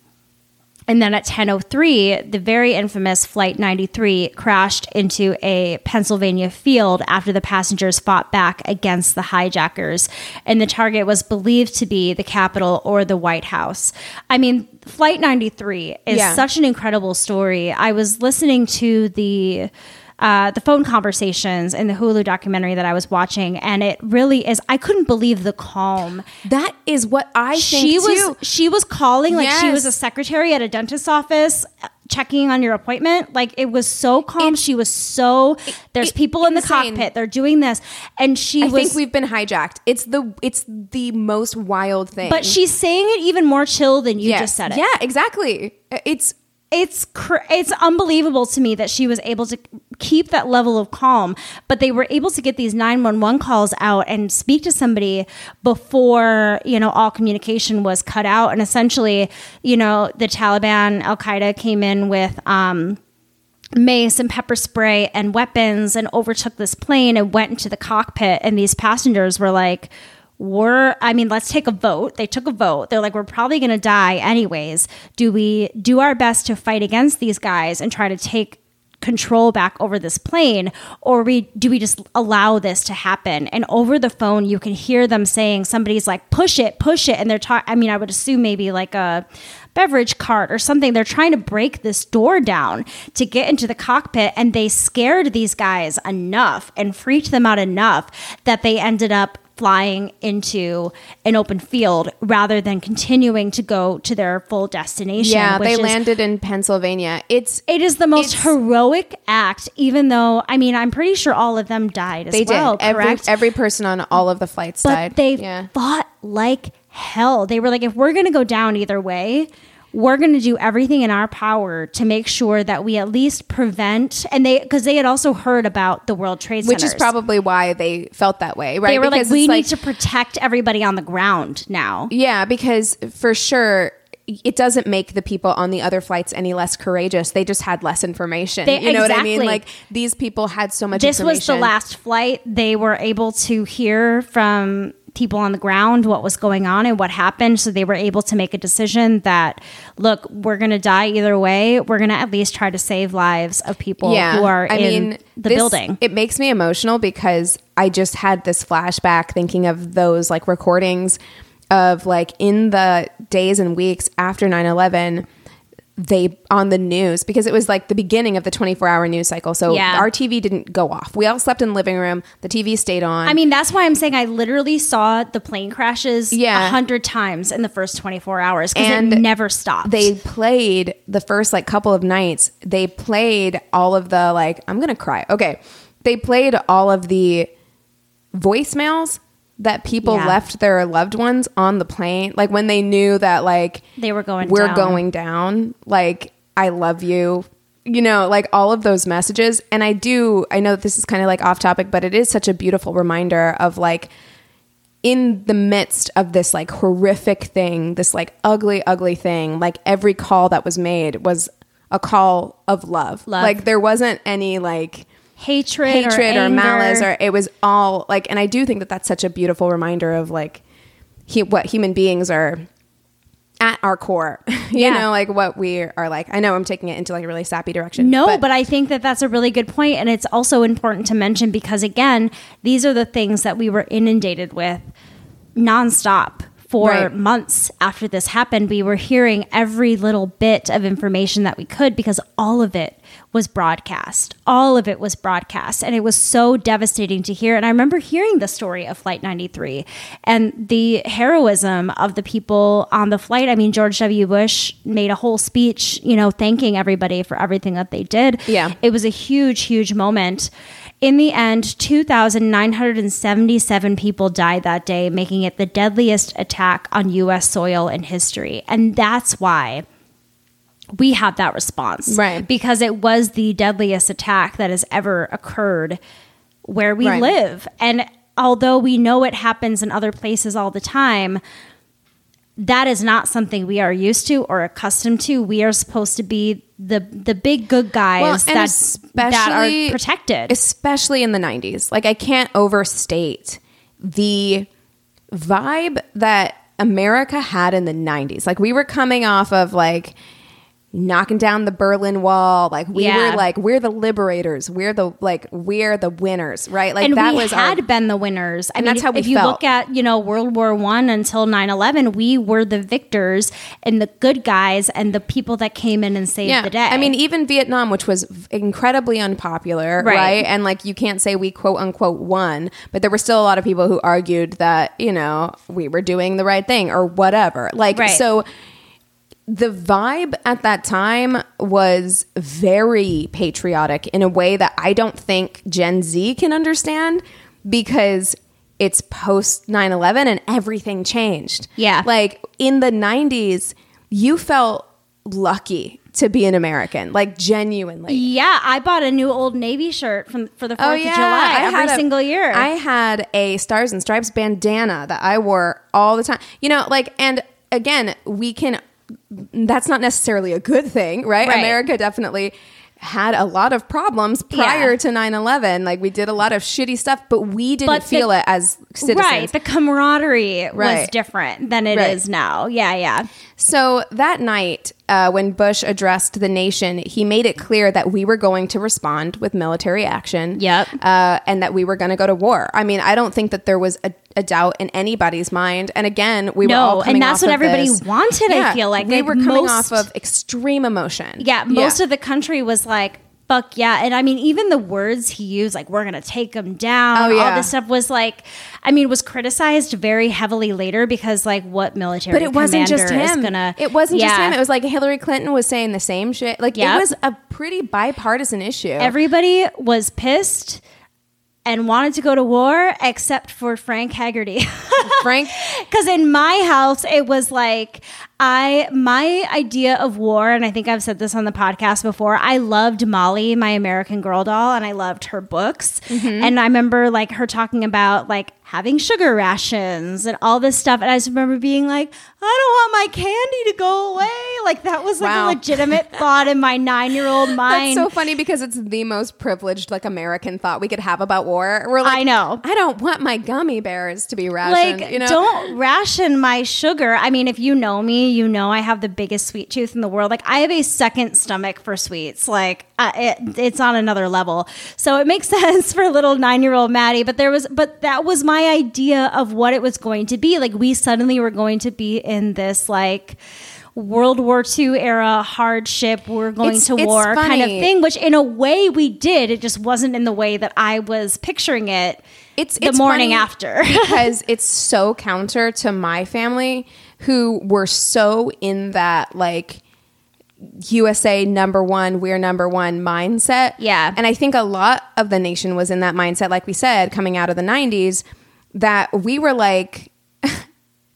And then at 10:03, the very infamous flight 93 crashed into a Pennsylvania field after the passengers fought back against the hijackers, and the target was believed to be the Capitol or the White House. I mean, flight 93 is Yeah. such an incredible story. I was listening to the uh, the phone conversations in the Hulu documentary that I was watching, and it really is. I couldn't believe the calm That is what I think she was too. she was calling like she was a secretary at a dentist's office uh, checking on your appointment like it was so calm she was so there's it- people in the cockpit they're doing this and she was I was think we've been hijacked. It's the it's the most wild thing. but she's saying it even more chill than you Yes. just said it Yeah, exactly. It's it's cr- it's unbelievable to me that she was able to keep that level of calm but they were able to get these 911 calls out and speak to somebody before you know all communication was cut out. And essentially you know the Taliban Al Qaeda came in with um mace and pepper spray and weapons and overtook this plane and went into the cockpit. And these passengers were like we're i mean let's take a vote. They took a vote. They're like we're probably going to die anyways. Do we do our best to fight against these guys and try to take control back over this plane? Or we do we just allow this to happen? And over the phone you can hear them saying somebody's like push it push it. And they're talking i mean i would assume maybe like a beverage cart or something. They're trying to break this door down to get into the cockpit and they scared these guys enough and freaked them out enough that they ended up flying into an open field rather than continuing to go to their full destination yeah, they is- landed in Pennsylvania. It's it is the most heroic act, even though I mean I'm pretty sure all of them died as they well. did. Every correct? every person on all of the flights but died. they yeah. fought like hell. They were like, if we're gonna go down either way, we're gonna do everything in our power to make sure that we at least prevent. And they because they had also heard about the World Trade Center, Which is probably why they felt that way, right? They were Because like, we it's need to protect everybody on the ground now. Yeah, because for sure it doesn't make the people on the other flights any less courageous. They just had less information. They- you know what I mean? Like these people had so much this was the last flight they were able to hear from people on the ground what was going on and what happened. So they were able to make a decision that look we're going to die either way. We're going to at least try to save lives of people who are I in the this- building. It makes me emotional because I just had this flashback thinking of those like recordings of like in the days and weeks after 9 11, they on the news because it was like the beginning of the 24 hour news cycle. So Yeah. our TV didn't go off. We all slept in the living room. The TV stayed on. I mean, that's why I'm saying I literally saw the plane crashes a Yeah. hundred times in the first 24 hours because it never stopped. they played the first like couple of nights. They played all of the like I'm gonna cry. Okay, they played all of the voicemails that people Yeah. left their loved ones on the plane. Like when they knew that like They were going we're down. going down. Like I love you. You know, like all of those messages. And I do. I know that this is kind of like off topic, but it is such a beautiful reminder of like in the midst of this like horrific thing, this like ugly, ugly thing, like every call that was made was a call of love. Love. Like there wasn't any like hatred, hatred or, or, malice or it was all like and I do think that that's such a beautiful reminder of like he, what human beings are at our core. (laughs) you Yeah. know, like what we are like. I know I'm taking it into like a really sappy direction. No, but, I think that that's a really good point, and it's also important to mention because again, these are the things that we were inundated with nonstop for Right. months after this happened. We were hearing every little bit of information that we could because all of it was broadcast. All of it was broadcast, and it was so devastating to hear. And I remember hearing the story of Flight 93 and the heroism of the people on the flight. I mean, George W. Bush made a whole speech, you know, thanking everybody for everything that they did. Yeah. It was a huge, huge moment. In the end, 2,977 people died that day, making it the deadliest attack on U.S. soil in history. And that's why we have that response. Right. Because it was the deadliest attack that has ever occurred where we Right. live. And although we know it happens in other places all the time, that is not something we are used to or accustomed to. We are supposed to be the the big good guys and that, that are protected. especially in the 90s. Like I can't overstate the vibe that America had in the 90s. Like we were coming off of like knocking down the Berlin Wall. Like we Yeah. were like we're the liberators. We're the like we're the winners, right? Like and that we was had our, been the winners. I And mean, that's how we if you felt. look at you know World War One until 9-11, we were the victors and the good guys and the people that came in and saved the day. I mean, even Vietnam, which was incredibly unpopular, Right. right. And like, you can't say we quote unquote won, but there were still a lot of people who argued that, you know, we were doing the right thing or whatever. Like, Right. so the vibe at that time was very patriotic in a way that I don't think Gen Z can understand because it's post 9 11 and everything changed. Yeah. Like in the 90s, you felt lucky to be an American, like genuinely. yeah, I bought a new Old Navy shirt from for the oh, Fourth of July every Oh, a- single year. I had a Stars and Stripes bandana that I wore all the time. You know, like, and again, we can, that's not necessarily a good thing, right? Right. America definitely had a lot of problems prior Yeah. to 9-11 like we did a lot of shitty stuff but we didn't But the- feel it as citizens Right, the camaraderie was different than it is Right. now. Yeah, yeah. So that night, uh, when Bush addressed the nation, he made it clear that we were going to respond with military action. Yep. Uh, and that we were going to go to war. I mean, I don't think that there was a, a doubt in anybody's mind. And again, we were No, and that's what everybody this- wanted, I feel like. we Like, were coming most- off of extreme emotion. Yeah, most of the country was like, fuck yeah. And I mean, even the words he used, like, we're going to take them down, Oh, all this stuff was like, I mean, was criticized very heavily later because, like, what military But it wasn't just him. gonna, it wasn't just him. It was like Hillary Clinton was saying the same shit. Like Yep. it was a pretty bipartisan issue. Everybody was pissed and wanted to go to war except for Frank Haggerty. (laughs) Frank, Because in my house, it was like I my idea of war, and I think I've said this on the podcast before. I loved Molly, my American Girl doll, and I loved her books. Mm-hmm. And I remember like her talking about like having sugar rations and all this stuff. And I just remember being like, I don't want my candy to go away. Like that was like Wow. a legitimate (laughs) thought in my nine year old mind. That's so funny because it's the most privileged like American thought we could have about war. We're like, I know. I don't want my gummy bears to be rationed. like you know, don't ration my sugar i mean if you know me you know i have the biggest sweet tooth in the world like i have a second stomach for sweets like uh, it, it's on another level so it makes (laughs) sense for little nine-year-old maddie but there was but that was my idea of what it was going to be like we suddenly were going to be in this like World War II era hardship, we're going It's- to war kind of thing, which in a way we did. It just wasn't in the way that I was picturing it it's the it's morning after. (laughs) because it's so counter to my family who were so in that like USA number one, we're number one mindset. Yeah. And I think a lot of the nation was in that mindset, like we said, coming out of the 90s, that we were like,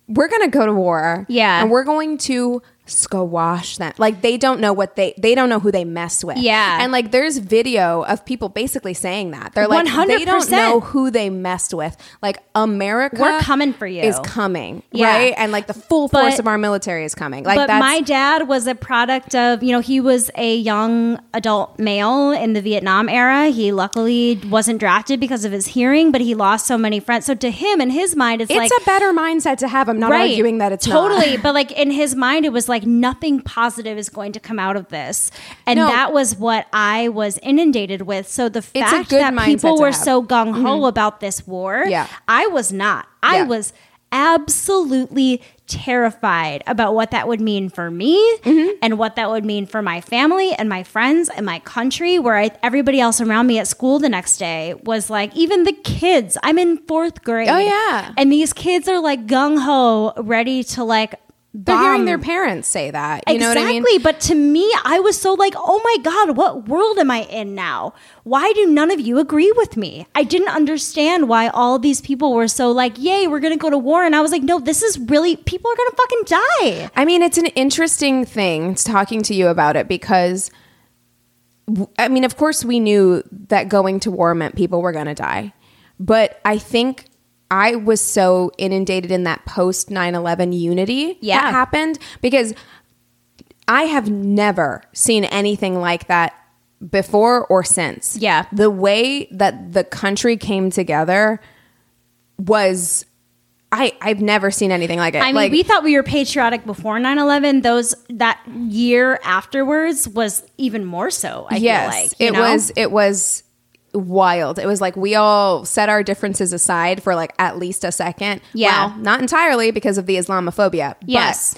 we're going to go to war. Yeah. And we're going to squash them. Like they don't know what they, they don't know who they mess with. Yeah. And like there's video of people basically saying that. They're like, they don't know who they messed with. Like America, We're coming for you. Is coming, Yeah. right? And like the full force But- of our military is coming. Like but my dad was a product of, you know, he was a young adult male in the Vietnam era. He luckily wasn't drafted because of his hearing, but he lost so many friends. So to him, in his mind, it's, it's like a better mindset to have. I'm not arguing that it's not. totally, (laughs) but like in his mind, it was like nothing positive is going to come out of this, and No. that was what I was inundated with. So the fact that people were so gung ho Mhm. about this war, Yeah. I was not. I Yeah. was absolutely terrified about what that would mean for me Mm-hmm. and what that would mean for my family and my friends and my country where I, everybody else around me at school the next day was like even the kids i'm in fourth grade Oh, yeah. and these kids are like gung-ho ready to like They're hearing their parents say that. You know what I mean? Exactly, but to me, I was so like, oh my God, what world am I in now? Why do none of you agree with me? I didn't understand why all these people were so like, yay, we're gonna go to war. And I was like, no, this is really, people are gonna fucking die. I mean, it's an interesting thing to talking to you about it because, I mean, of course, we knew that going to war meant people were going to die. But I think I was so inundated in that post 9 11 unity Yeah. that happened because I have never seen anything like that before or since. Yeah. The way that the country came together was. I, I've never seen anything like it. I mean, like, we thought we were patriotic before 9-11. Those that year afterwards was even more so. I yes, feel like it know? was it was wild. It was like we all set our differences aside for like at least a second. Yeah. well, not entirely because of the Islamophobia. Yes.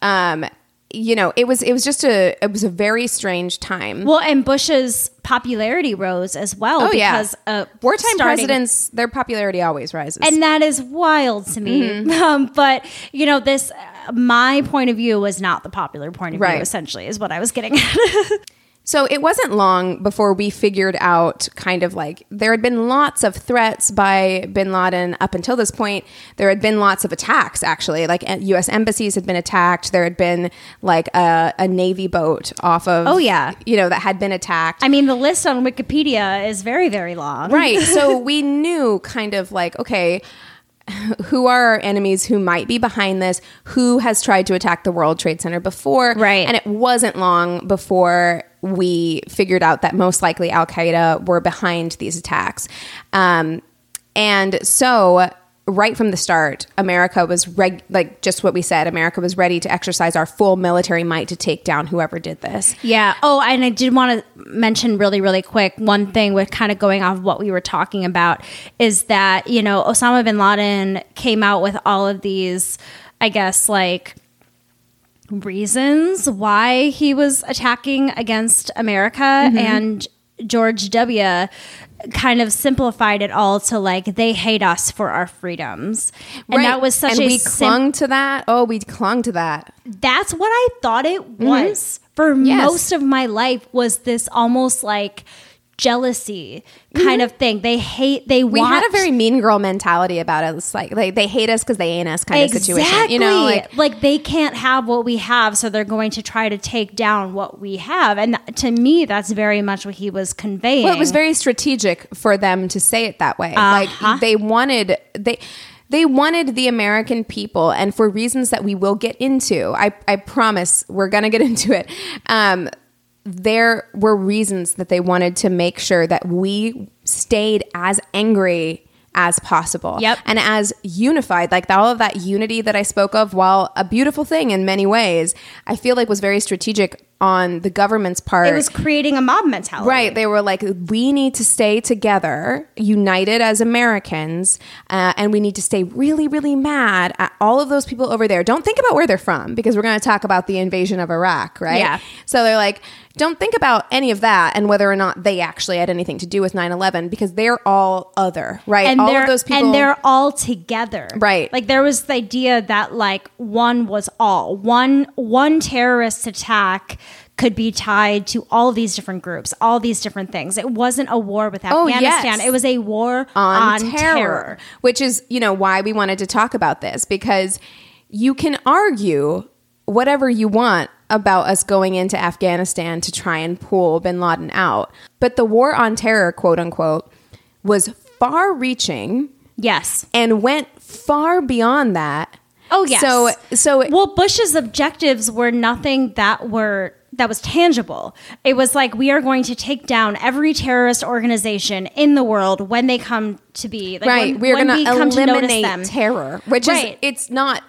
but, um, you know, it was it was just a it was a very strange time. Well, and Bush's popularity rose as well oh yeah, because uh, wartime starting- presidents their popularity always rises. and that is wild to me. Mm-hmm. (laughs) Um, but you know, this uh, my point of view was not the popular point of Right. view. Essentially, is what I was getting at. (laughs) So it wasn't long before we figured out kind of like there had been lots of threats by bin Laden up until this point. There had been lots of attacks, actually. Like uh, U.S. embassies had been attacked. There had been like a, a Navy boat off of. Oh, yeah. You know, that had been attacked. I mean, the list on Wikipedia is very, very long. Right. So (laughs) we knew kind of like, okay, (laughs) who are our enemies who might be behind this? Who has tried to attack the World Trade Center before? Right. And it wasn't long before we figured out that most likely Al Qaeda were behind these attacks. Um, and so right from the start, America was reg- like just what we said. America was ready to exercise our full military might to take down whoever did this. Yeah. Oh, and I did want to mention really, really quick one thing with kind of going off what we were talking about is that, you know, Osama bin Laden came out with all of these, I guess, like reasons why he was attacking against America mm-hmm. and George W. kind of simplified it all to like they hate us for our freedoms. And Right. that was such and a we sim- clung to that. Oh, we clung to that. that's what I thought it was for Mm-hmm. Yes. most of my life was this almost like jealousy kind of thing. They hate they Mm-hmm. We want had a very mean girl mentality about it. It's like, like they hate us because they ain't us kind of situation. You know, like like they can't have what we have, so they're going to try to take down what we have. And to me, that's very much what he was conveying. well, it was very strategic for them to say it that way. Uh-huh. Like they wanted they they wanted the American people, and for reasons that we will get into, I, I promise we're gonna get (laughs) into it. Um, there were reasons that they wanted to make sure that we stayed as angry as possible. Yep. And as unified, like all of that unity that I spoke of, while a beautiful thing in many ways, I feel like was very strategic on the government's part. It was creating a mob mentality. Right. They were like, we need to stay together, united as Americans, uh, and we need to stay really, really mad at all of those people over there. Don't think about where they're from because we're going to talk about the invasion of Iraq, right? Yeah. So they're like, don't think about any of that and whether or not they actually had anything to do with 9 11 because they're all other, right? And all they're, of those people. and they're all together. Right. Like there was the idea that like one was all. One one terrorist attack could be tied to all these different groups, all these different things. It wasn't a war with Oh, Afghanistan. yes. It was a war on, on, terror, terror. which is you know why we wanted to talk about this because you can argue whatever you want about us going into Afghanistan to try and pull bin Laden out, but the war on terror, quote unquote, was far reaching Yes. and went far beyond that. Oh yes. So so well, Bush's objectives were nothing that were that was tangible. It was like we are going to take down every terrorist organization in the world when they come to be. Like, right, when- going we to come to eliminate terror, which Right. is it's not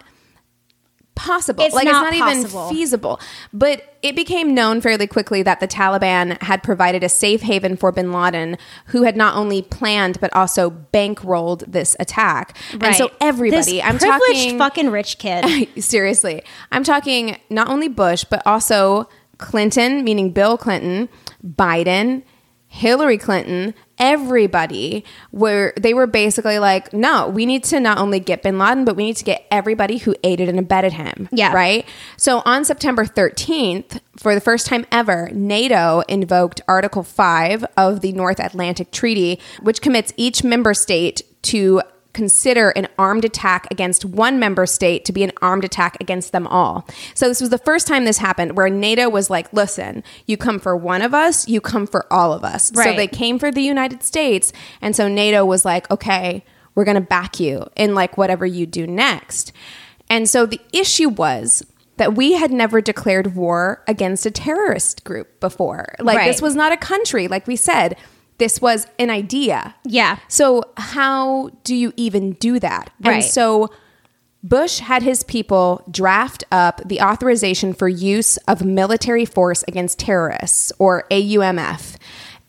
possible. It's like not it's not possible. even feasible. But it became known fairly quickly that the Taliban had provided a safe haven for bin Laden, who had not only planned but also bankrolled this attack. Right. And so everybody, This I'm privileged talking fucking rich kid. (laughs) seriously, I'm talking not only Bush but also Clinton, meaning Bill Clinton, Biden, Hillary Clinton, everybody were they were basically like, no, we need to not only get bin Laden, but we need to get everybody who aided and abetted him. Yeah. Right? So on September 13th, for the first time ever, NATO invoked Article 5 of the North Atlantic Treaty, which commits each member state to consider an armed attack against one member state to be an armed attack against them all. So this was the first time this happened where NATO was like, listen, you come for one of us, you come for all of us. So they came for the United States. And so NATO was like, okay, we're going to back you in like whatever you do next. And so the issue was that we had never declared war against a terrorist group before. Like Right. this was not a country, like we said. This was an idea. Yeah. So how do you even do that? Right. And so Bush had his people draft up the authorization for use of military force against terrorists, or AUMF.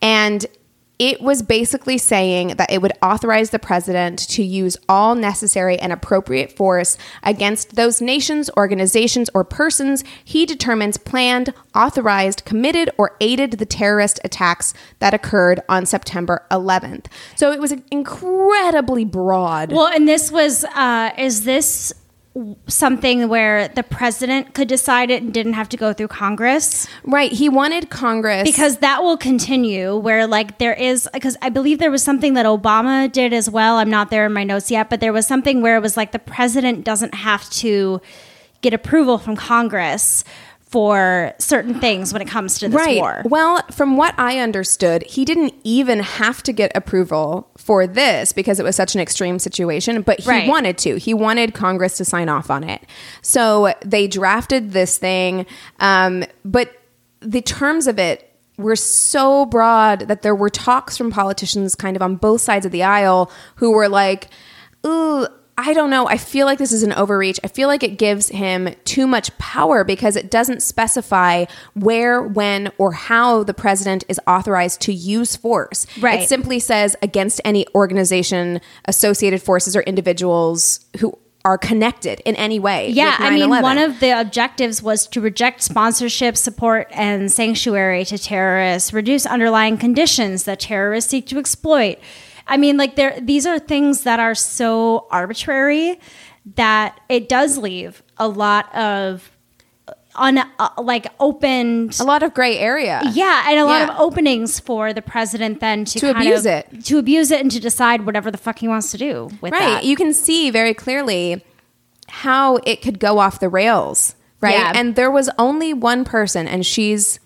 And it was basically saying that it would authorize the president to use all necessary and appropriate force against those nations, organizations, or persons he determines planned, authorized, committed, or aided the terrorist attacks that occurred on September 11th. So it was incredibly broad. Well, and this was uh, is this something where the president could decide it and didn't have to go through Congress? Right. He wanted Congress because that will continue where like there is because I believe there was something that Obama did as well. I'm not there in my notes yet, but there was something where it was like the president doesn't have to get approval from Congress for certain things when it comes to this right. war. Well, from what I understood, he didn't even have to get approval for this because it was such an extreme situation, but he Right. wanted to. He wanted Congress to sign off on it. So they drafted this thing, um, but the terms of it were so broad that there were talks from politicians kind of on both sides of the aisle who were like, ooh, I don't know. I feel like this is an overreach. I feel like it gives him too much power because it doesn't specify where, when, or how the president is authorized to use force. Right. It simply says against any organization, associated forces, or individuals who are connected in any way. Yeah, I mean, one of the objectives was to reject sponsorship, support, and sanctuary to terrorists, reduce underlying conditions that terrorists seek to exploit. I mean, like there, these are things that are so arbitrary that it does leave a lot of un, uh, like opened a lot of gray area. Yeah, and a lot Yeah. of openings for the president then to, To abuse of- it. to abuse it, and to decide whatever the fuck he wants to do with right. that. You can see very clearly how it could go off the rails, right? Yeah. And there was only one person, and she's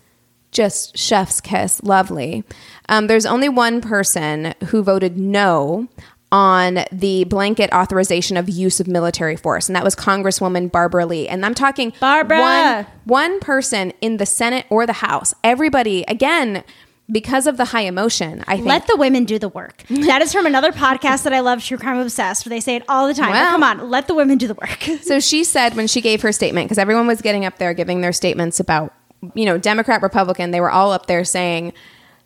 just chef's kiss, lovely. Um, there's only one person who voted no on the blanket authorization of use of military force, and that was Congresswoman Barbara Lee. And I'm talking Barbara! one, one person in the Senate or the House. Everybody, again, because of the high emotion, I think Let the women do the work. (laughs) That is from another podcast that I love, True Crime Obsessed, where they say it all the time. Well- come on, let the women do the work. So she said when she gave her statement, because everyone was getting up there giving their statements about, you know, Democrat, Republican, they were all up there saying,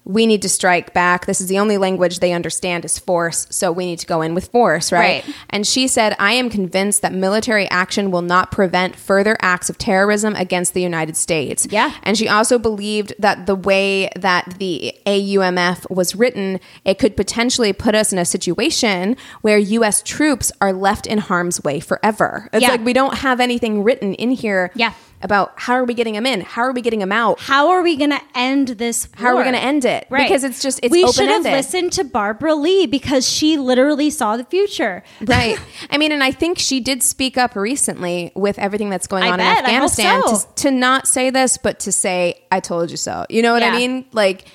we need to strike back. This is the only language they understand is force. So we need to go in with force, right? Right. And she said, I am convinced that military action will not prevent further acts of terrorism against the United States. Yeah. And she also believed that the way that the AUMF was written, it could potentially put us in a situation where U.S. troops are left in harm's way forever. It's Yeah. like we don't have anything written in here Yeah. About how are we getting them in? How are we getting them out? How are we going to end this? How are we gonna end it? Right. Because it's just- it's we should have listened to Barbara Lee because she literally saw the future. Right. (laughs) I mean, and I think she did speak up recently with everything that's going I on bet. in Afghanistan so. to, to not say this, but to say, I told you so. You know what I mean? Like,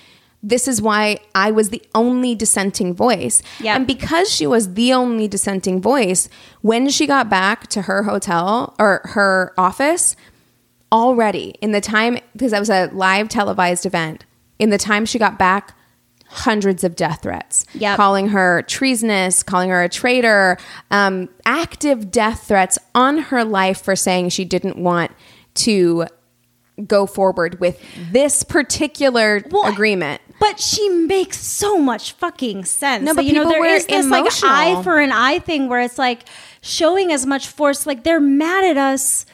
this is why I was the only dissenting voice. Yep. And because she was the only dissenting voice, when she got back to her hotel or her office, already in the time, because that was a live televised event, in the time she got back, hundreds of death threats Yep. calling her treasonous calling her a traitor um, active death threats on her life for saying she didn't want to go forward with this particular Well, agreement But she makes so much fucking sense. No, but you know, there is this like emotional. eye for an eye thing where it's like showing as much force. Like they're mad at us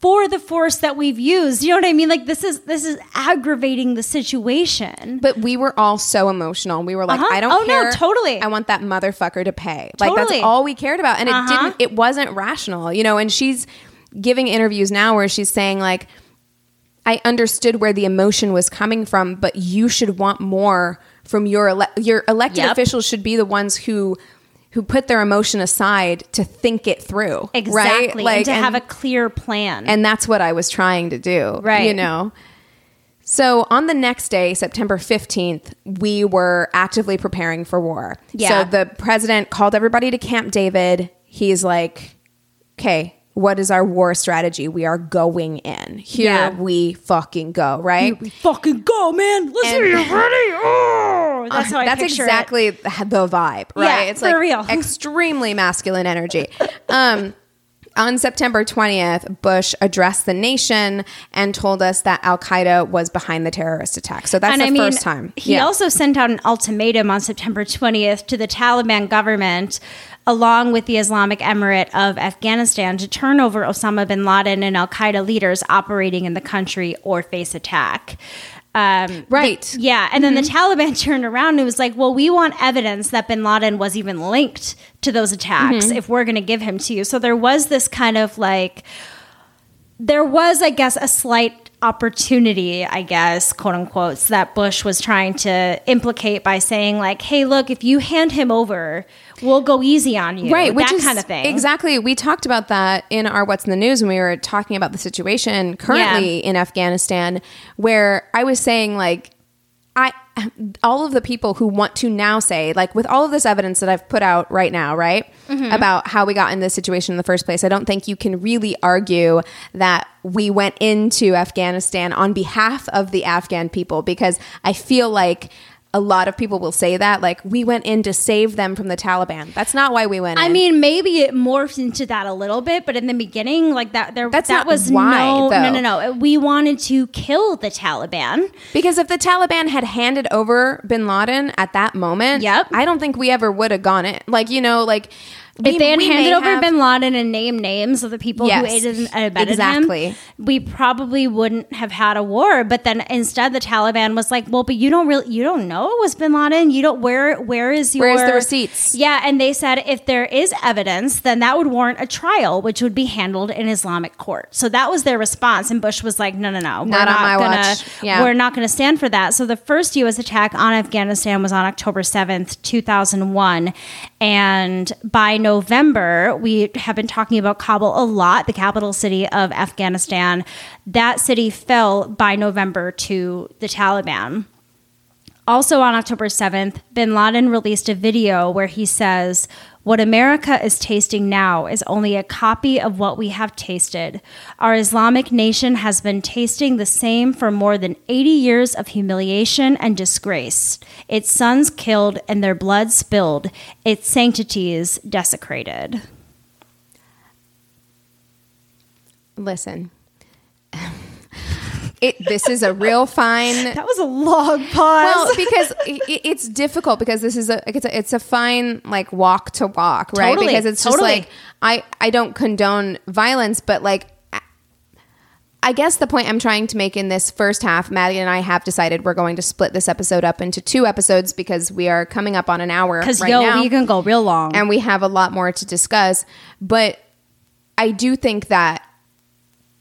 for the force that we've used. You know what I mean? Like this is this is aggravating the situation. but we were all so emotional we were like Uh-huh. i don't Oh, no, totally. i want that motherfucker to pay like that's all we cared about and Uh-huh. it didn't it wasn't rational you know and she's giving interviews now where she's saying like I understood where the emotion was coming from, but you should want more from your ele- your elected Yep. officials should be the ones who who put their emotion aside to think it through, Exactly. Right? and to have a clear plan. and that's what I was trying to do, Right. You know. So on the next day, September 15th, we were actively preparing for war. Yeah. So the president called everybody to Camp David. He's like, "Okay, what is our war strategy? We are going in. Here Yeah. we fucking go, right?" we fucking go, man. Let's And- you ready. Oh, that's how I That's exactly it. the vibe, right? Yeah, it's for like real. (laughs) extremely masculine energy. Um, on September 20th, Bush addressed the nation and told us that Al Qaeda was behind the terrorist attack. So that's and the I mean, first time. He Yeah. also sent out an ultimatum on September 20th to the Taliban government, along with the Islamic Emirate of Afghanistan, to turn over Osama bin Laden and Al Qaeda leaders operating in the country or face attack. Um, Right. Mm-hmm. the- yeah. And then the Taliban (laughs) turned around and was like, well, we want evidence that bin Laden was even linked to those attacks Mm-hmm. if we're going to give him to you. So there was this kind of like, there was, I guess, a slight opportunity, I guess, quote unquote, that Bush was trying to implicate by saying, like, hey, look, if you hand him over, we'll go easy on you. right, which that is kind of thing. Exactly. We talked about that in our What's in the News when we were talking about the situation currently in Afghanistan, where I was saying, like, I all of the people who want to now say, like, with all of this evidence that I've put out right now, right, Mm-hmm. about how we got in this situation in the first place, I don't think you can really argue that we went into Afghanistan on behalf of the Afghan people because I feel like a lot of people will say that, like, we went in to save them from the Taliban. That's not why we went in. I mean, maybe it morphed into that a little bit, but in the beginning, like that, there That's that not was why, no, though. no, no, no. We wanted to kill the Taliban. Because if the Taliban had handed over bin Laden at that moment, Yep. I don't think we ever would have gone in. Like, you know, like If we- they had handed over have- Bin Laden and named names of the people Yes, who aided and abetted exactly. him, we probably wouldn't have had a war. But then instead, the Taliban was like, "Well, but you don't really, you don't know it was Bin Laden. You don't where where is your Where's the receipts? Yeah, and they said if there is evidence, then that would warrant a trial, which would be handled in Islamic court. So that was their response, and Bush was like, "No, no, no, we're Not on my gonna, watch. Yeah. we're not going to stand for that." So the first U.S. attack on Afghanistan was on October seventh, two thousand one, and by November, we have been talking about Kabul a lot, the capital city of Afghanistan. That city fell by November to the Taliban. Also on October 7th, bin Laden released a video where he says, What America is tasting now is only a copy of what we have tasted. Our Islamic nation has been tasting the same for more than 80 years of humiliation and disgrace. Its sons killed and their blood spilled, its sanctities desecrated. Listen. (laughs) It, this is a real fine. (laughs) That was a long pause. Well, because it, it's difficult because this is a it's a it's a fine like walk to walk, right? Totally, because it's totally. just like I I don't condone violence, but like I guess the point I'm trying to make in this first half, Maddie and I have decided we're going to split this episode up into two episodes because we are coming up on an hour Because, right yo, now we can go real long. and we have a lot more to discuss. But I do think that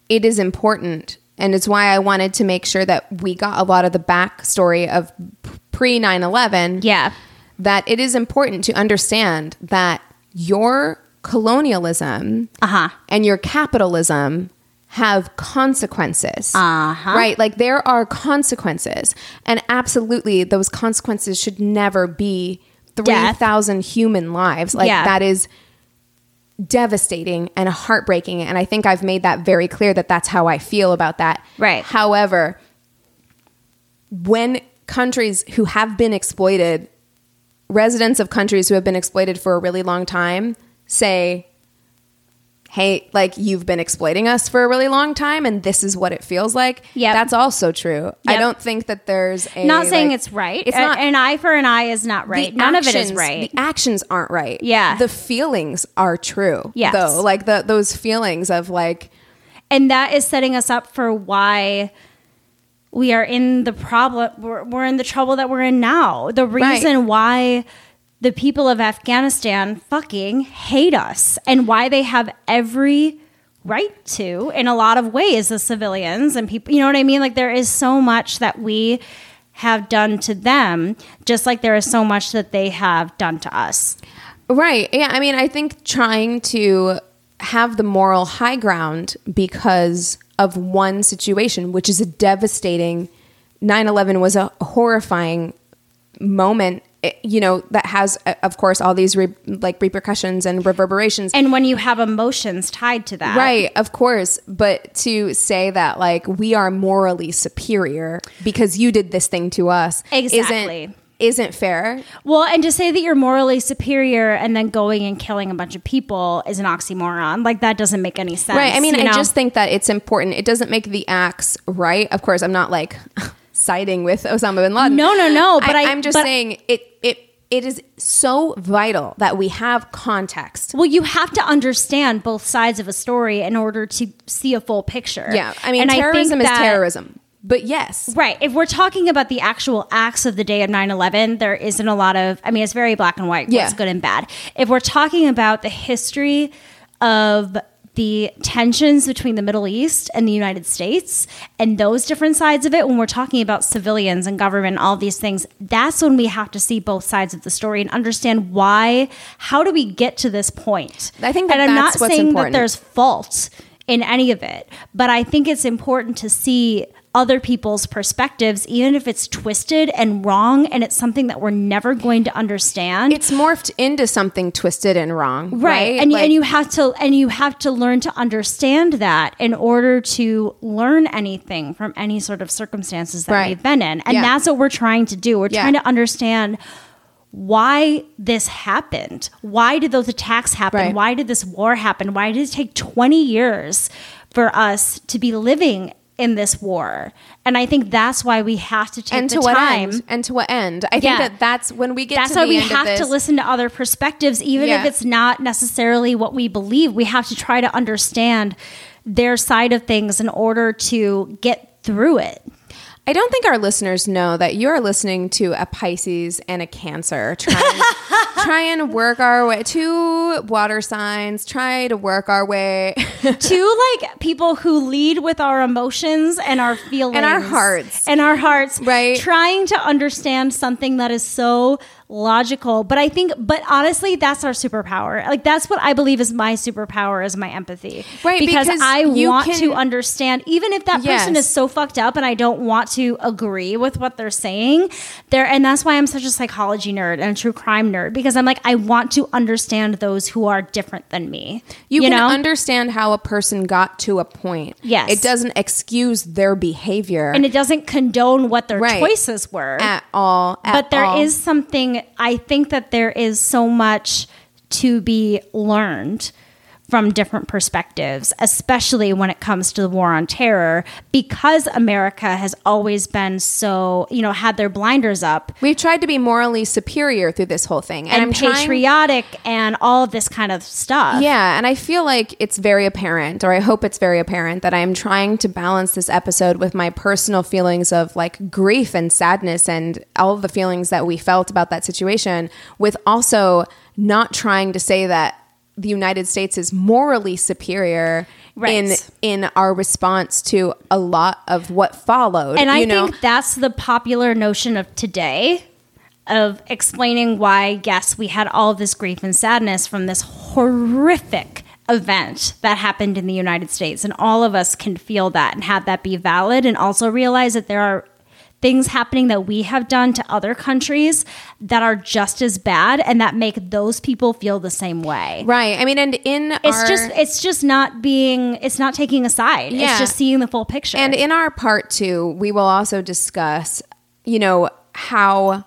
it is important, and it's why I wanted to make sure that we got a lot of the backstory of pre 9 11. Yeah. That it is important to understand that your colonialism Uh-huh. and your capitalism have consequences. Uh-huh. Right? Like there are consequences. And absolutely, those consequences should never be 3,000 human lives. Like Yeah. that is devastating and heartbreaking. And I think I've made that very clear that that's how I feel about that. Right. However, when countries who have been exploited, residents of countries who have been exploited for a really long time say, hey, like you've been exploiting us for a really long time and this is what it feels like. Yeah. That's also true. I don't think that there's a. not saying like- it's right. It's A- not. an eye for an eye is not right. None of it is right. The actions aren't right. Yeah. The feelings are true. Yes. Though. Like the, those feelings of like, and that is setting us up for why we are in the problem we're, we're in the trouble that we're in now the reason why the people of afghanistan fucking hate us and why they have every right to in a lot of ways the civilians and people you know what i mean like there is so much that we have done to them just like there is so much that they have done to us Right. Yeah. I mean, I think trying to have the moral high ground because of one situation, which is a devastating 9 11 was a horrifying moment, you know, that has, uh, of course, all these re- like repercussions and reverberations. and when you have emotions tied to that Right, of course. But to say that like we are morally superior because you did this thing to us Exactly. isn't, isn't fair. Well, and to say that you're morally superior and then going and killing a bunch of people is an oxymoron. Like that doesn't make any sense. Right. I mean, I know? just think that it's important. It doesn't make the acts right. Of course, I'm not like (laughs) siding with Osama bin Laden. No, no, no, but I- am just but- saying it. It it is so vital that we have context. Well, you have to understand both sides of a story in order to see a full picture. Yeah. I mean, And terrorism is that- terrorism. But yes, Right. If we're talking about the actual acts of the day of 9 11, there isn't a lot of, I mean, it's very black and white, Yeah. what's good and bad. If we're talking about the history of the tensions between the Middle East and the United States and those different sides of it, when we're talking about civilians and government, all these things, that's when we have to see both sides of the story and understand why, how do we get to this point? I think that and I'm not saying important. that there's fault in any of it. But I think it's important to see other people's perspectives, even if it's twisted and wrong and it's something that we're never going to understand. it's morphed into something twisted and wrong. right. Right. And, you Like- and you have to and you have to learn to understand that in order to learn anything from any sort of circumstances that Right. we've been in. And Yeah. that's what we're trying to do. We're Yeah. trying to understand why this happened. Why did those attacks happen? Right. Why did this war happen? Why did it take 20 years for us to be living in this war? And I think that's why we have to take and the to what time. end? And to what end? I think that that's when we get. That's to why the we have to listen to other perspectives, even if it's not necessarily what we believe. We have to try to understand their side of things in order to get through it. I don't think our listeners know that you're listening to a Pisces and a Cancer. Try and, (laughs) try and work our way. to water signs. Try to work our way. (laughs) to like people who lead with our emotions and our feelings And our hearts. and our hearts Right. trying to understand something that is so logical. But I think, but honestly, that's our superpower. Like that's what I believe is my superpower is my empathy. Right, Because, because I want can- to understand, even if that person is so fucked up and I don't want to agree with what they're saying. There, and that's why I'm such a psychology nerd and a true crime nerd because I'm like I want to understand those who are different than me. You, You, can know, understand how a person got to a point. Yes. It doesn't excuse their behavior and it doesn't condone what their Right. choices were at all. at but there is all. I think that there is so much to be learned from different perspectives, especially when it comes to the war on terror, because America has always been so, you know, had their blinders up We've tried to be morally superior through this whole thing. and, I'm trying- patriotic and all of this kind of stuff. Yeah, and I feel like it's very apparent, or I hope it's very apparent, that I'm trying to balance this episode with my personal feelings of like grief and sadness and all of the feelings that we felt about that situation, with also not trying to say that the United States is morally superior Right. in in our response to a lot of what followed. And I know? think that's the popular notion of today of explaining why, yes, we had all this grief and sadness from this horrific event that happened in the United States. And all of us can feel that and have that be valid and also realize that there are things happening that we have done to other countries that are just as bad and that make those people feel the same way. right. I mean, and in It's our, just it's just not being it's not taking a side. Yeah. It's just seeing the full picture. And in our part two, we will also discuss, you know, how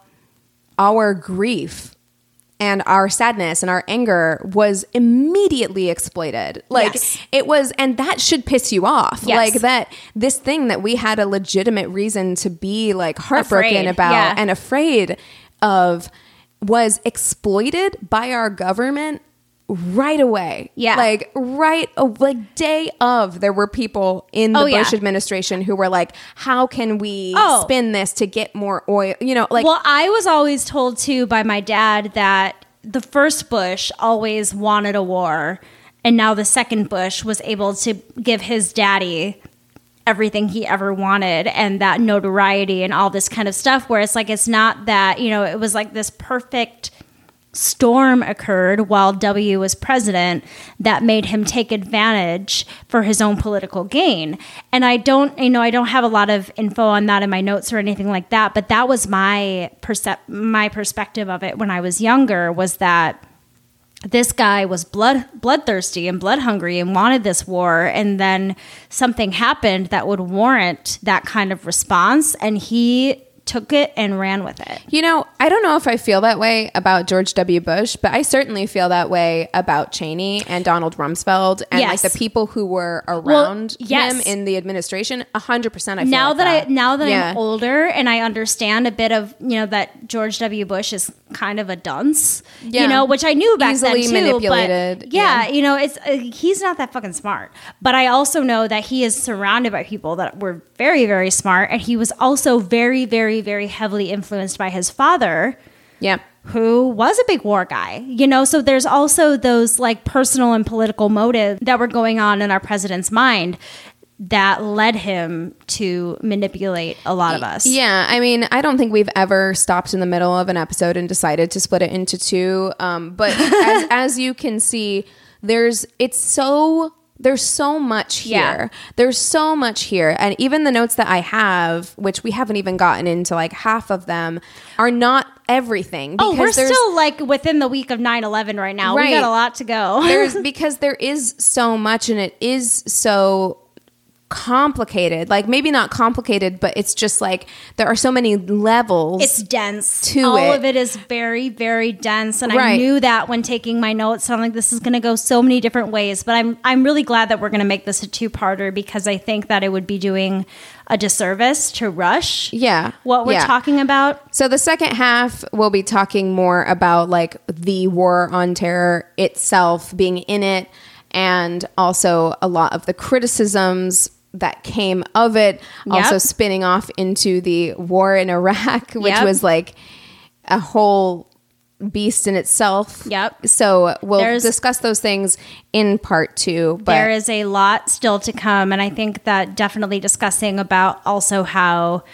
our grief and our sadness and our anger was immediately exploited. Like Yes. it was, and that should piss you off. Yes. Like that, this thing that we had a legitimate reason to be like heartbroken Afraid, about yeah. and afraid of was exploited by our government right away. Yeah. Like right like day of there were people in the Oh, yeah. Bush administration who were like how can we Oh. spin this to get more oil, you know, like well, I was always told too by my dad that the first Bush always wanted a war, and now the second Bush was able to give his daddy everything he ever wanted and that notoriety and all this kind of stuff. Where it's like, it's not that, you know, it was like this perfect storm occurred while W was president that made him take advantage for his own political gain. And I don't, you know, I don't have a lot of info on that in my notes or anything like that, but that was my percep- my perspective of it when I was younger was that this guy was blood bloodthirsty and blood hungry and wanted this war and then something happened that would warrant that kind of response and he took it and ran with it. You know, I don't know if I feel that way about George W. Bush, but I certainly feel that way about Cheney and Donald Rumsfeld and Yes. like the people who were around yes. him in the administration. A hundred percent. I feel now like that, that I now that Yeah. I'm older and I understand a bit of you know that George W. Bush is kind of a dunce, Yeah. you know, which I knew back Easily then too. manipulated, But yeah, yeah. you know, it's uh, he's not that fucking smart. But I also know that he is surrounded by people that were very very smart, and he was also very very very heavily influenced by his father yeah. who was a big war guy, you know. So there's also those like personal and political motives that were going on in our president's mind that led him to manipulate a lot of us. Yeah, I mean, I don't think we've ever stopped in the middle of an episode and decided to split it into two. Um, but (laughs) as, as you can see, there's it's so there's so much here. Yeah. There's so much here, and even the notes that I have, which we haven't even gotten into like half of them, are not everything. Oh, we're still like within the week of 9-11 right now. We got a lot to go. there's (laughs) because there is so much and it is so complicated like maybe not complicated but it's just like there are so many levels it's dense. to All it. of it is very, very dense, and I knew that when taking my notes. I'm like, this is going to go so many different ways. But I'm, I'm really glad that we're going to make this a two-parter because I think that it would be doing a disservice to rush. yeah what we're yeah. talking about. so the second half we'll be talking more about like the war on terror itself being in it and also a lot of the criticisms that came of it also Yep. spinning off into the war in iraq (laughs) which Yep. was like a whole beast in itself Yep. so we'll There's- discuss those things in part two but there is a lot still to come, and I think that definitely discussing about also how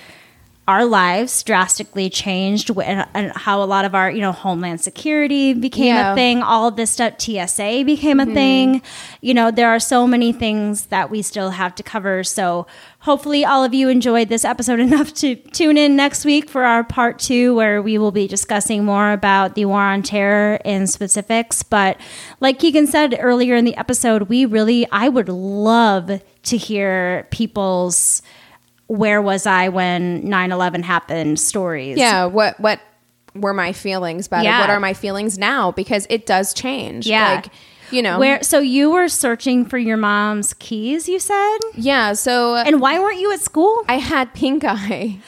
our lives drastically changed and, how a lot of our, you know, homeland security became Yeah. a thing, all of this stuff, TSA became Mm-hmm. a thing. You know, there are so many things that we still have to cover. So hopefully all of you enjoyed this episode (laughs) enough to tune in next week for our part two, where we will be discussing more about the war on terror in specifics. But like Keegan said earlier in the episode, we really, I would love to hear people's where was I when 9-11 happened stories. Yeah, what what were my feelings about Yeah. it? What are my feelings now? Because it does change. Yeah. Like, you know. Where so you were searching for your mom's keys, you said? yeah, so And why weren't you at school? I had pink eye.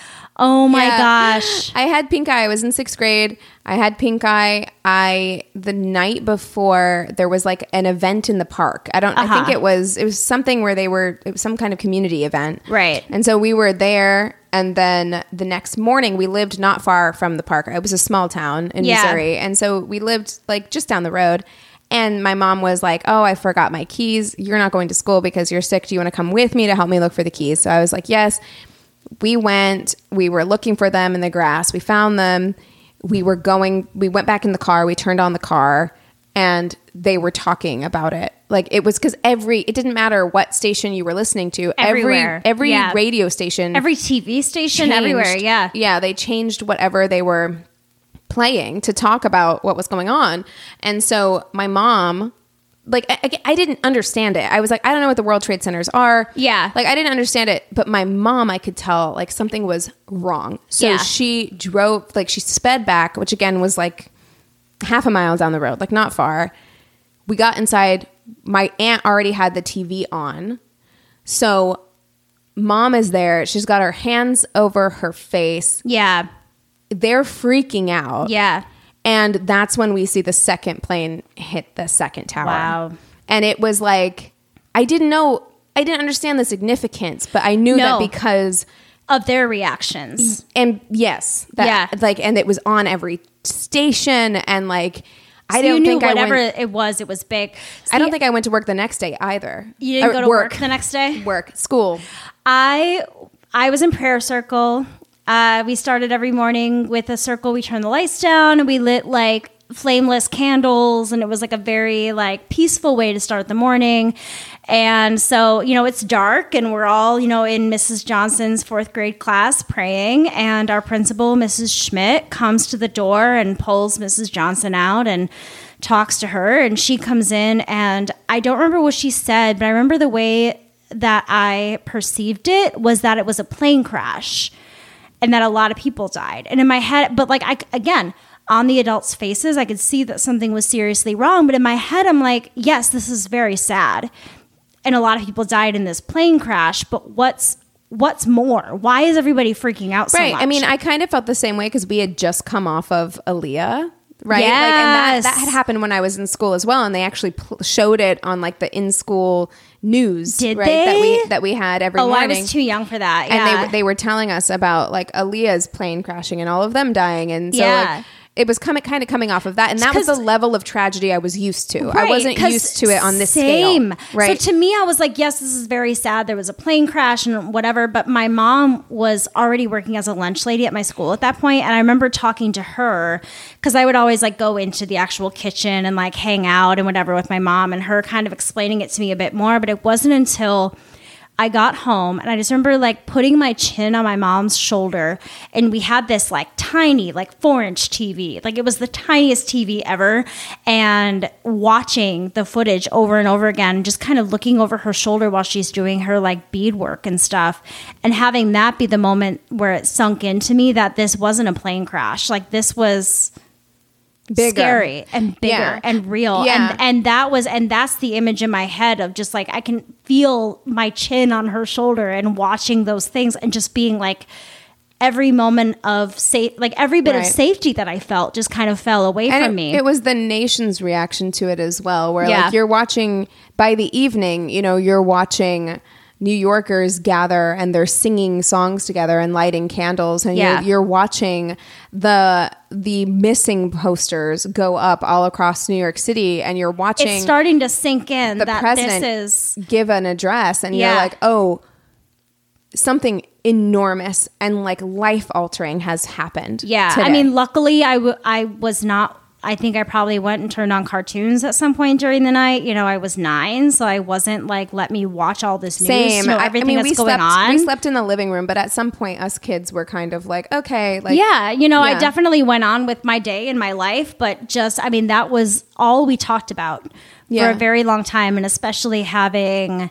Oh my Yeah. gosh. I had pink eye. I was in sixth grade. I had pink eye. I the night before there was like an event in the park. I don't. I think Uh-huh. it was it was something where they were it was some kind of community event. Right. And so we were there. And then the next morning, we lived not far from the park. It was a small town in Yeah. Missouri, and so we lived like just down the road. And my mom was like, "Oh, I forgot my keys. You're not going to school because you're sick. Do you want to come with me to help me look for the keys?" So I was like, "Yes." we went we were looking for them in the grass we found them we were going we went back in the car we turned on the car and they were talking about it like it was because every it didn't matter what station you were listening to Everywhere. every every Yeah. radio station Every TV station changed- everywhere, yeah. yeah they changed whatever they were playing to talk about what was going on and so my mom like I, I- didn't understand it. I was like i don't know what the world trade centers are. Yeah. like i didn't understand it but my mom i could tell like something was wrong. So Yeah. she drove like she sped back which again was like half a mile down the road like not far. We got inside. My aunt already had the tv on. So mom is there. She's got her hands over her face. Yeah. they're freaking out. Yeah. And that's when we see the second plane hit the second tower. Wow. And it was like, I didn't know, I didn't understand the significance, but I knew No. that because, Of their reactions. and yes, that, Yeah. like, and it was on every station, and like, I So don't you knew think whatever I went. it was, it was big. I don't think I went to work the next day either. you didn't Or go to work. the next day. Work, school. I I was in prayer circle. Uh, we started every morning with a circle. We turned the lights down and we lit like flameless candles, and it was like a very like peaceful way to start the morning. And so you know it's dark, and we're all you know in Mrs. Johnson's fourth grade class praying, and our principal, Mrs. Schmidt, comes to the door and pulls Mrs. Johnson out and talks to her, and she comes in, and I don't remember what she said, but I remember the way that I perceived it was that it was a plane crash and that a lot of people died. And in my head, but like I again, on the adults' faces, I could see that something was seriously wrong, but in my head I'm like, yes, this is very sad. And a lot of people died in this plane crash, but what's what's more? Why is everybody freaking out so right. much? I mean, I kind of felt the same way because we had just come off of Aaliyah. Right. Like, and that, that had happened when I was in school as well. And they actually pl- showed it on like the in school news. Did right, That we, that we had every Oh, I was too young for that. Yeah. And they, they were telling us about like Aaliyah's plane crashing and all of them dying. And so Yeah. like, it was coming kind of coming off of that. And that was the level of tragedy I was used to. I wasn't used to it on this same. scale. Right. So to me, I was like, yes, this is very sad. There was a plane crash and whatever. But my mom was already working as a lunch lady at my school at that point, and I remember talking to her because I would always like go into the actual kitchen and like hang out and whatever with my mom, and her kind of explaining it to me a bit more. But it wasn't until I got home and I just remember like putting my chin on my mom's shoulder and we had this like tiny, like four inch TV. Like it was the tiniest TV ever. And watching the footage over and over again, just kind of looking over her shoulder while she's doing her like beadwork and stuff. And having that be the moment where it sunk into me that this wasn't a plane crash. Like this was Bigger. scary and bigger Yeah. and real Yeah. and and that was and that's the image in my head of just like I can feel my chin on her shoulder and watching those things and just being like every moment of safe like every bit of safety that I felt just kind of fell away and from it, me. it was the nation's reaction to it as well, where Yeah. like you're watching by the evening, you know, you're watching New Yorkers gather and they're singing songs together and lighting candles, and Yeah. you're, you're watching the the missing posters go up all across New York City, and you're watching it's starting to sink in the that president this is give an address, and Yeah. you're like, oh. something enormous and like life altering has happened. Yeah, today. I mean, luckily, I, w- I was not. I think I probably went and turned on cartoons at some point during the night. You know, I was nine, so I wasn't like, let me watch all this news same. know everything I mean, that's we going slept, on. We slept in the living room, but at some point, us kids were kind of like, okay, like yeah, you know, I definitely went on with my day and my life, but just, I mean, that was all we talked about Yeah. for a very long time. And especially having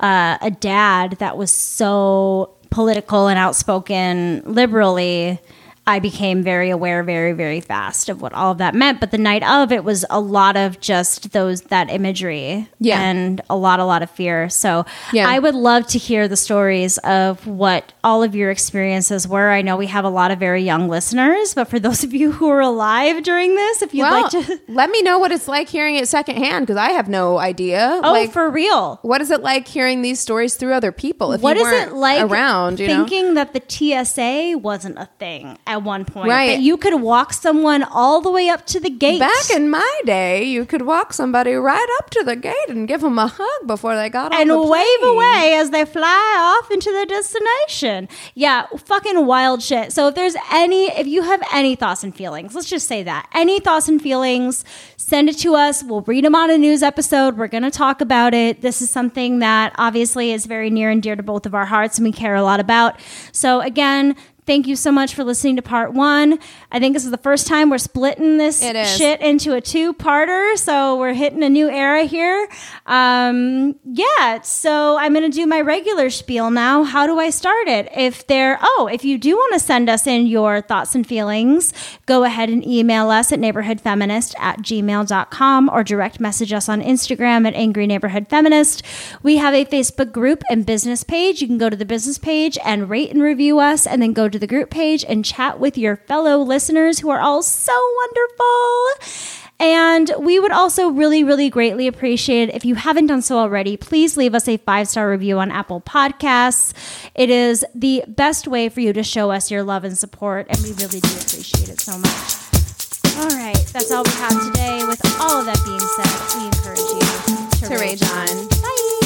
uh, a dad that was so political and outspoken liberally. I became very aware very, very fast of what all of that meant. But the night of, it was a lot of just those that imagery Yeah. and a lot, a lot of fear. So Yeah. I would love to hear the stories of what all of your experiences were. I know we have a lot of very young listeners, but for those of you who are alive during this, if you'd well, like to. (laughs) let me know what it's like hearing it secondhand because I have no idea. Oh, like, for real. what is it like hearing these stories through other people? If What you is it like around? You know, thinking that the TSA wasn't a thing at one point? Right. That you could walk someone all the way up to the gate. back in my day, you could walk somebody right up to the gate and give them a hug before they got on and wave away as they fly off into their destination. Yeah, fucking wild shit. So if there's any, if you have any thoughts and feelings, let's just say that any thoughts and feelings, send it to us. We'll read them on a news episode. We're going to talk about it. This is something that obviously is very near and dear to both of our hearts and we care a lot about. So again. Thank you so much for listening to part one. I think this is the first time we're splitting this shit into a two-parter, so we're hitting a new era here. Um, yeah, so I'm going to do my regular spiel now. How do I start it? If there, oh, if you do want to send us in your thoughts and feelings, go ahead and email us at neighborhoodfeminist at gmail.com or direct message us on Instagram at Angry Neighborhood Feminist. We have a Facebook group and business page. You can go to the business page and rate and review us, and then go to the group page and chat with your fellow listeners who are all so wonderful. And we would also really, really greatly appreciate it if you haven't done so already. Please leave us a five star review on Apple Podcasts. It is the best way for you to show us your love and support, and we really do appreciate it so much. All right, that's all we have today. With all of that being said, we encourage you to, To rage on. Bye.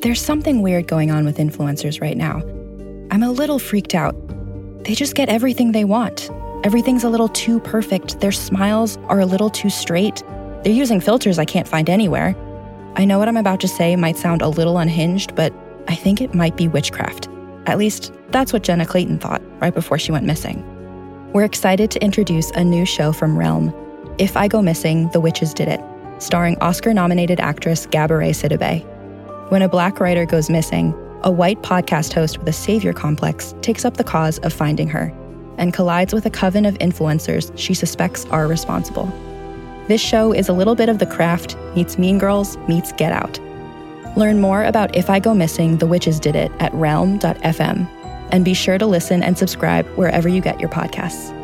There's something weird going on with influencers right now. I'm a little freaked out. They just get everything they want. Everything's a little too perfect. Their smiles are a little too straight. They're using filters I can't find anywhere. I know what I'm about to say might sound a little unhinged, but I think it might be witchcraft. At least, that's what Jenna Clayton thought right before she went missing. We're excited to introduce a new show from Realm If I Go Missing, The Witches Did It, starring Oscar nominated actress Gabourey Sidibe. When a black writer goes missing, a white podcast host with a savior complex takes up the cause of finding her and collides with a coven of influencers she suspects are responsible. This show is a little bit of The Craft meets Mean Girls meets Get Out. Learn more about If I Go Missing, The Witches Did It at realm.fm. And be sure to listen and subscribe wherever you get your podcasts.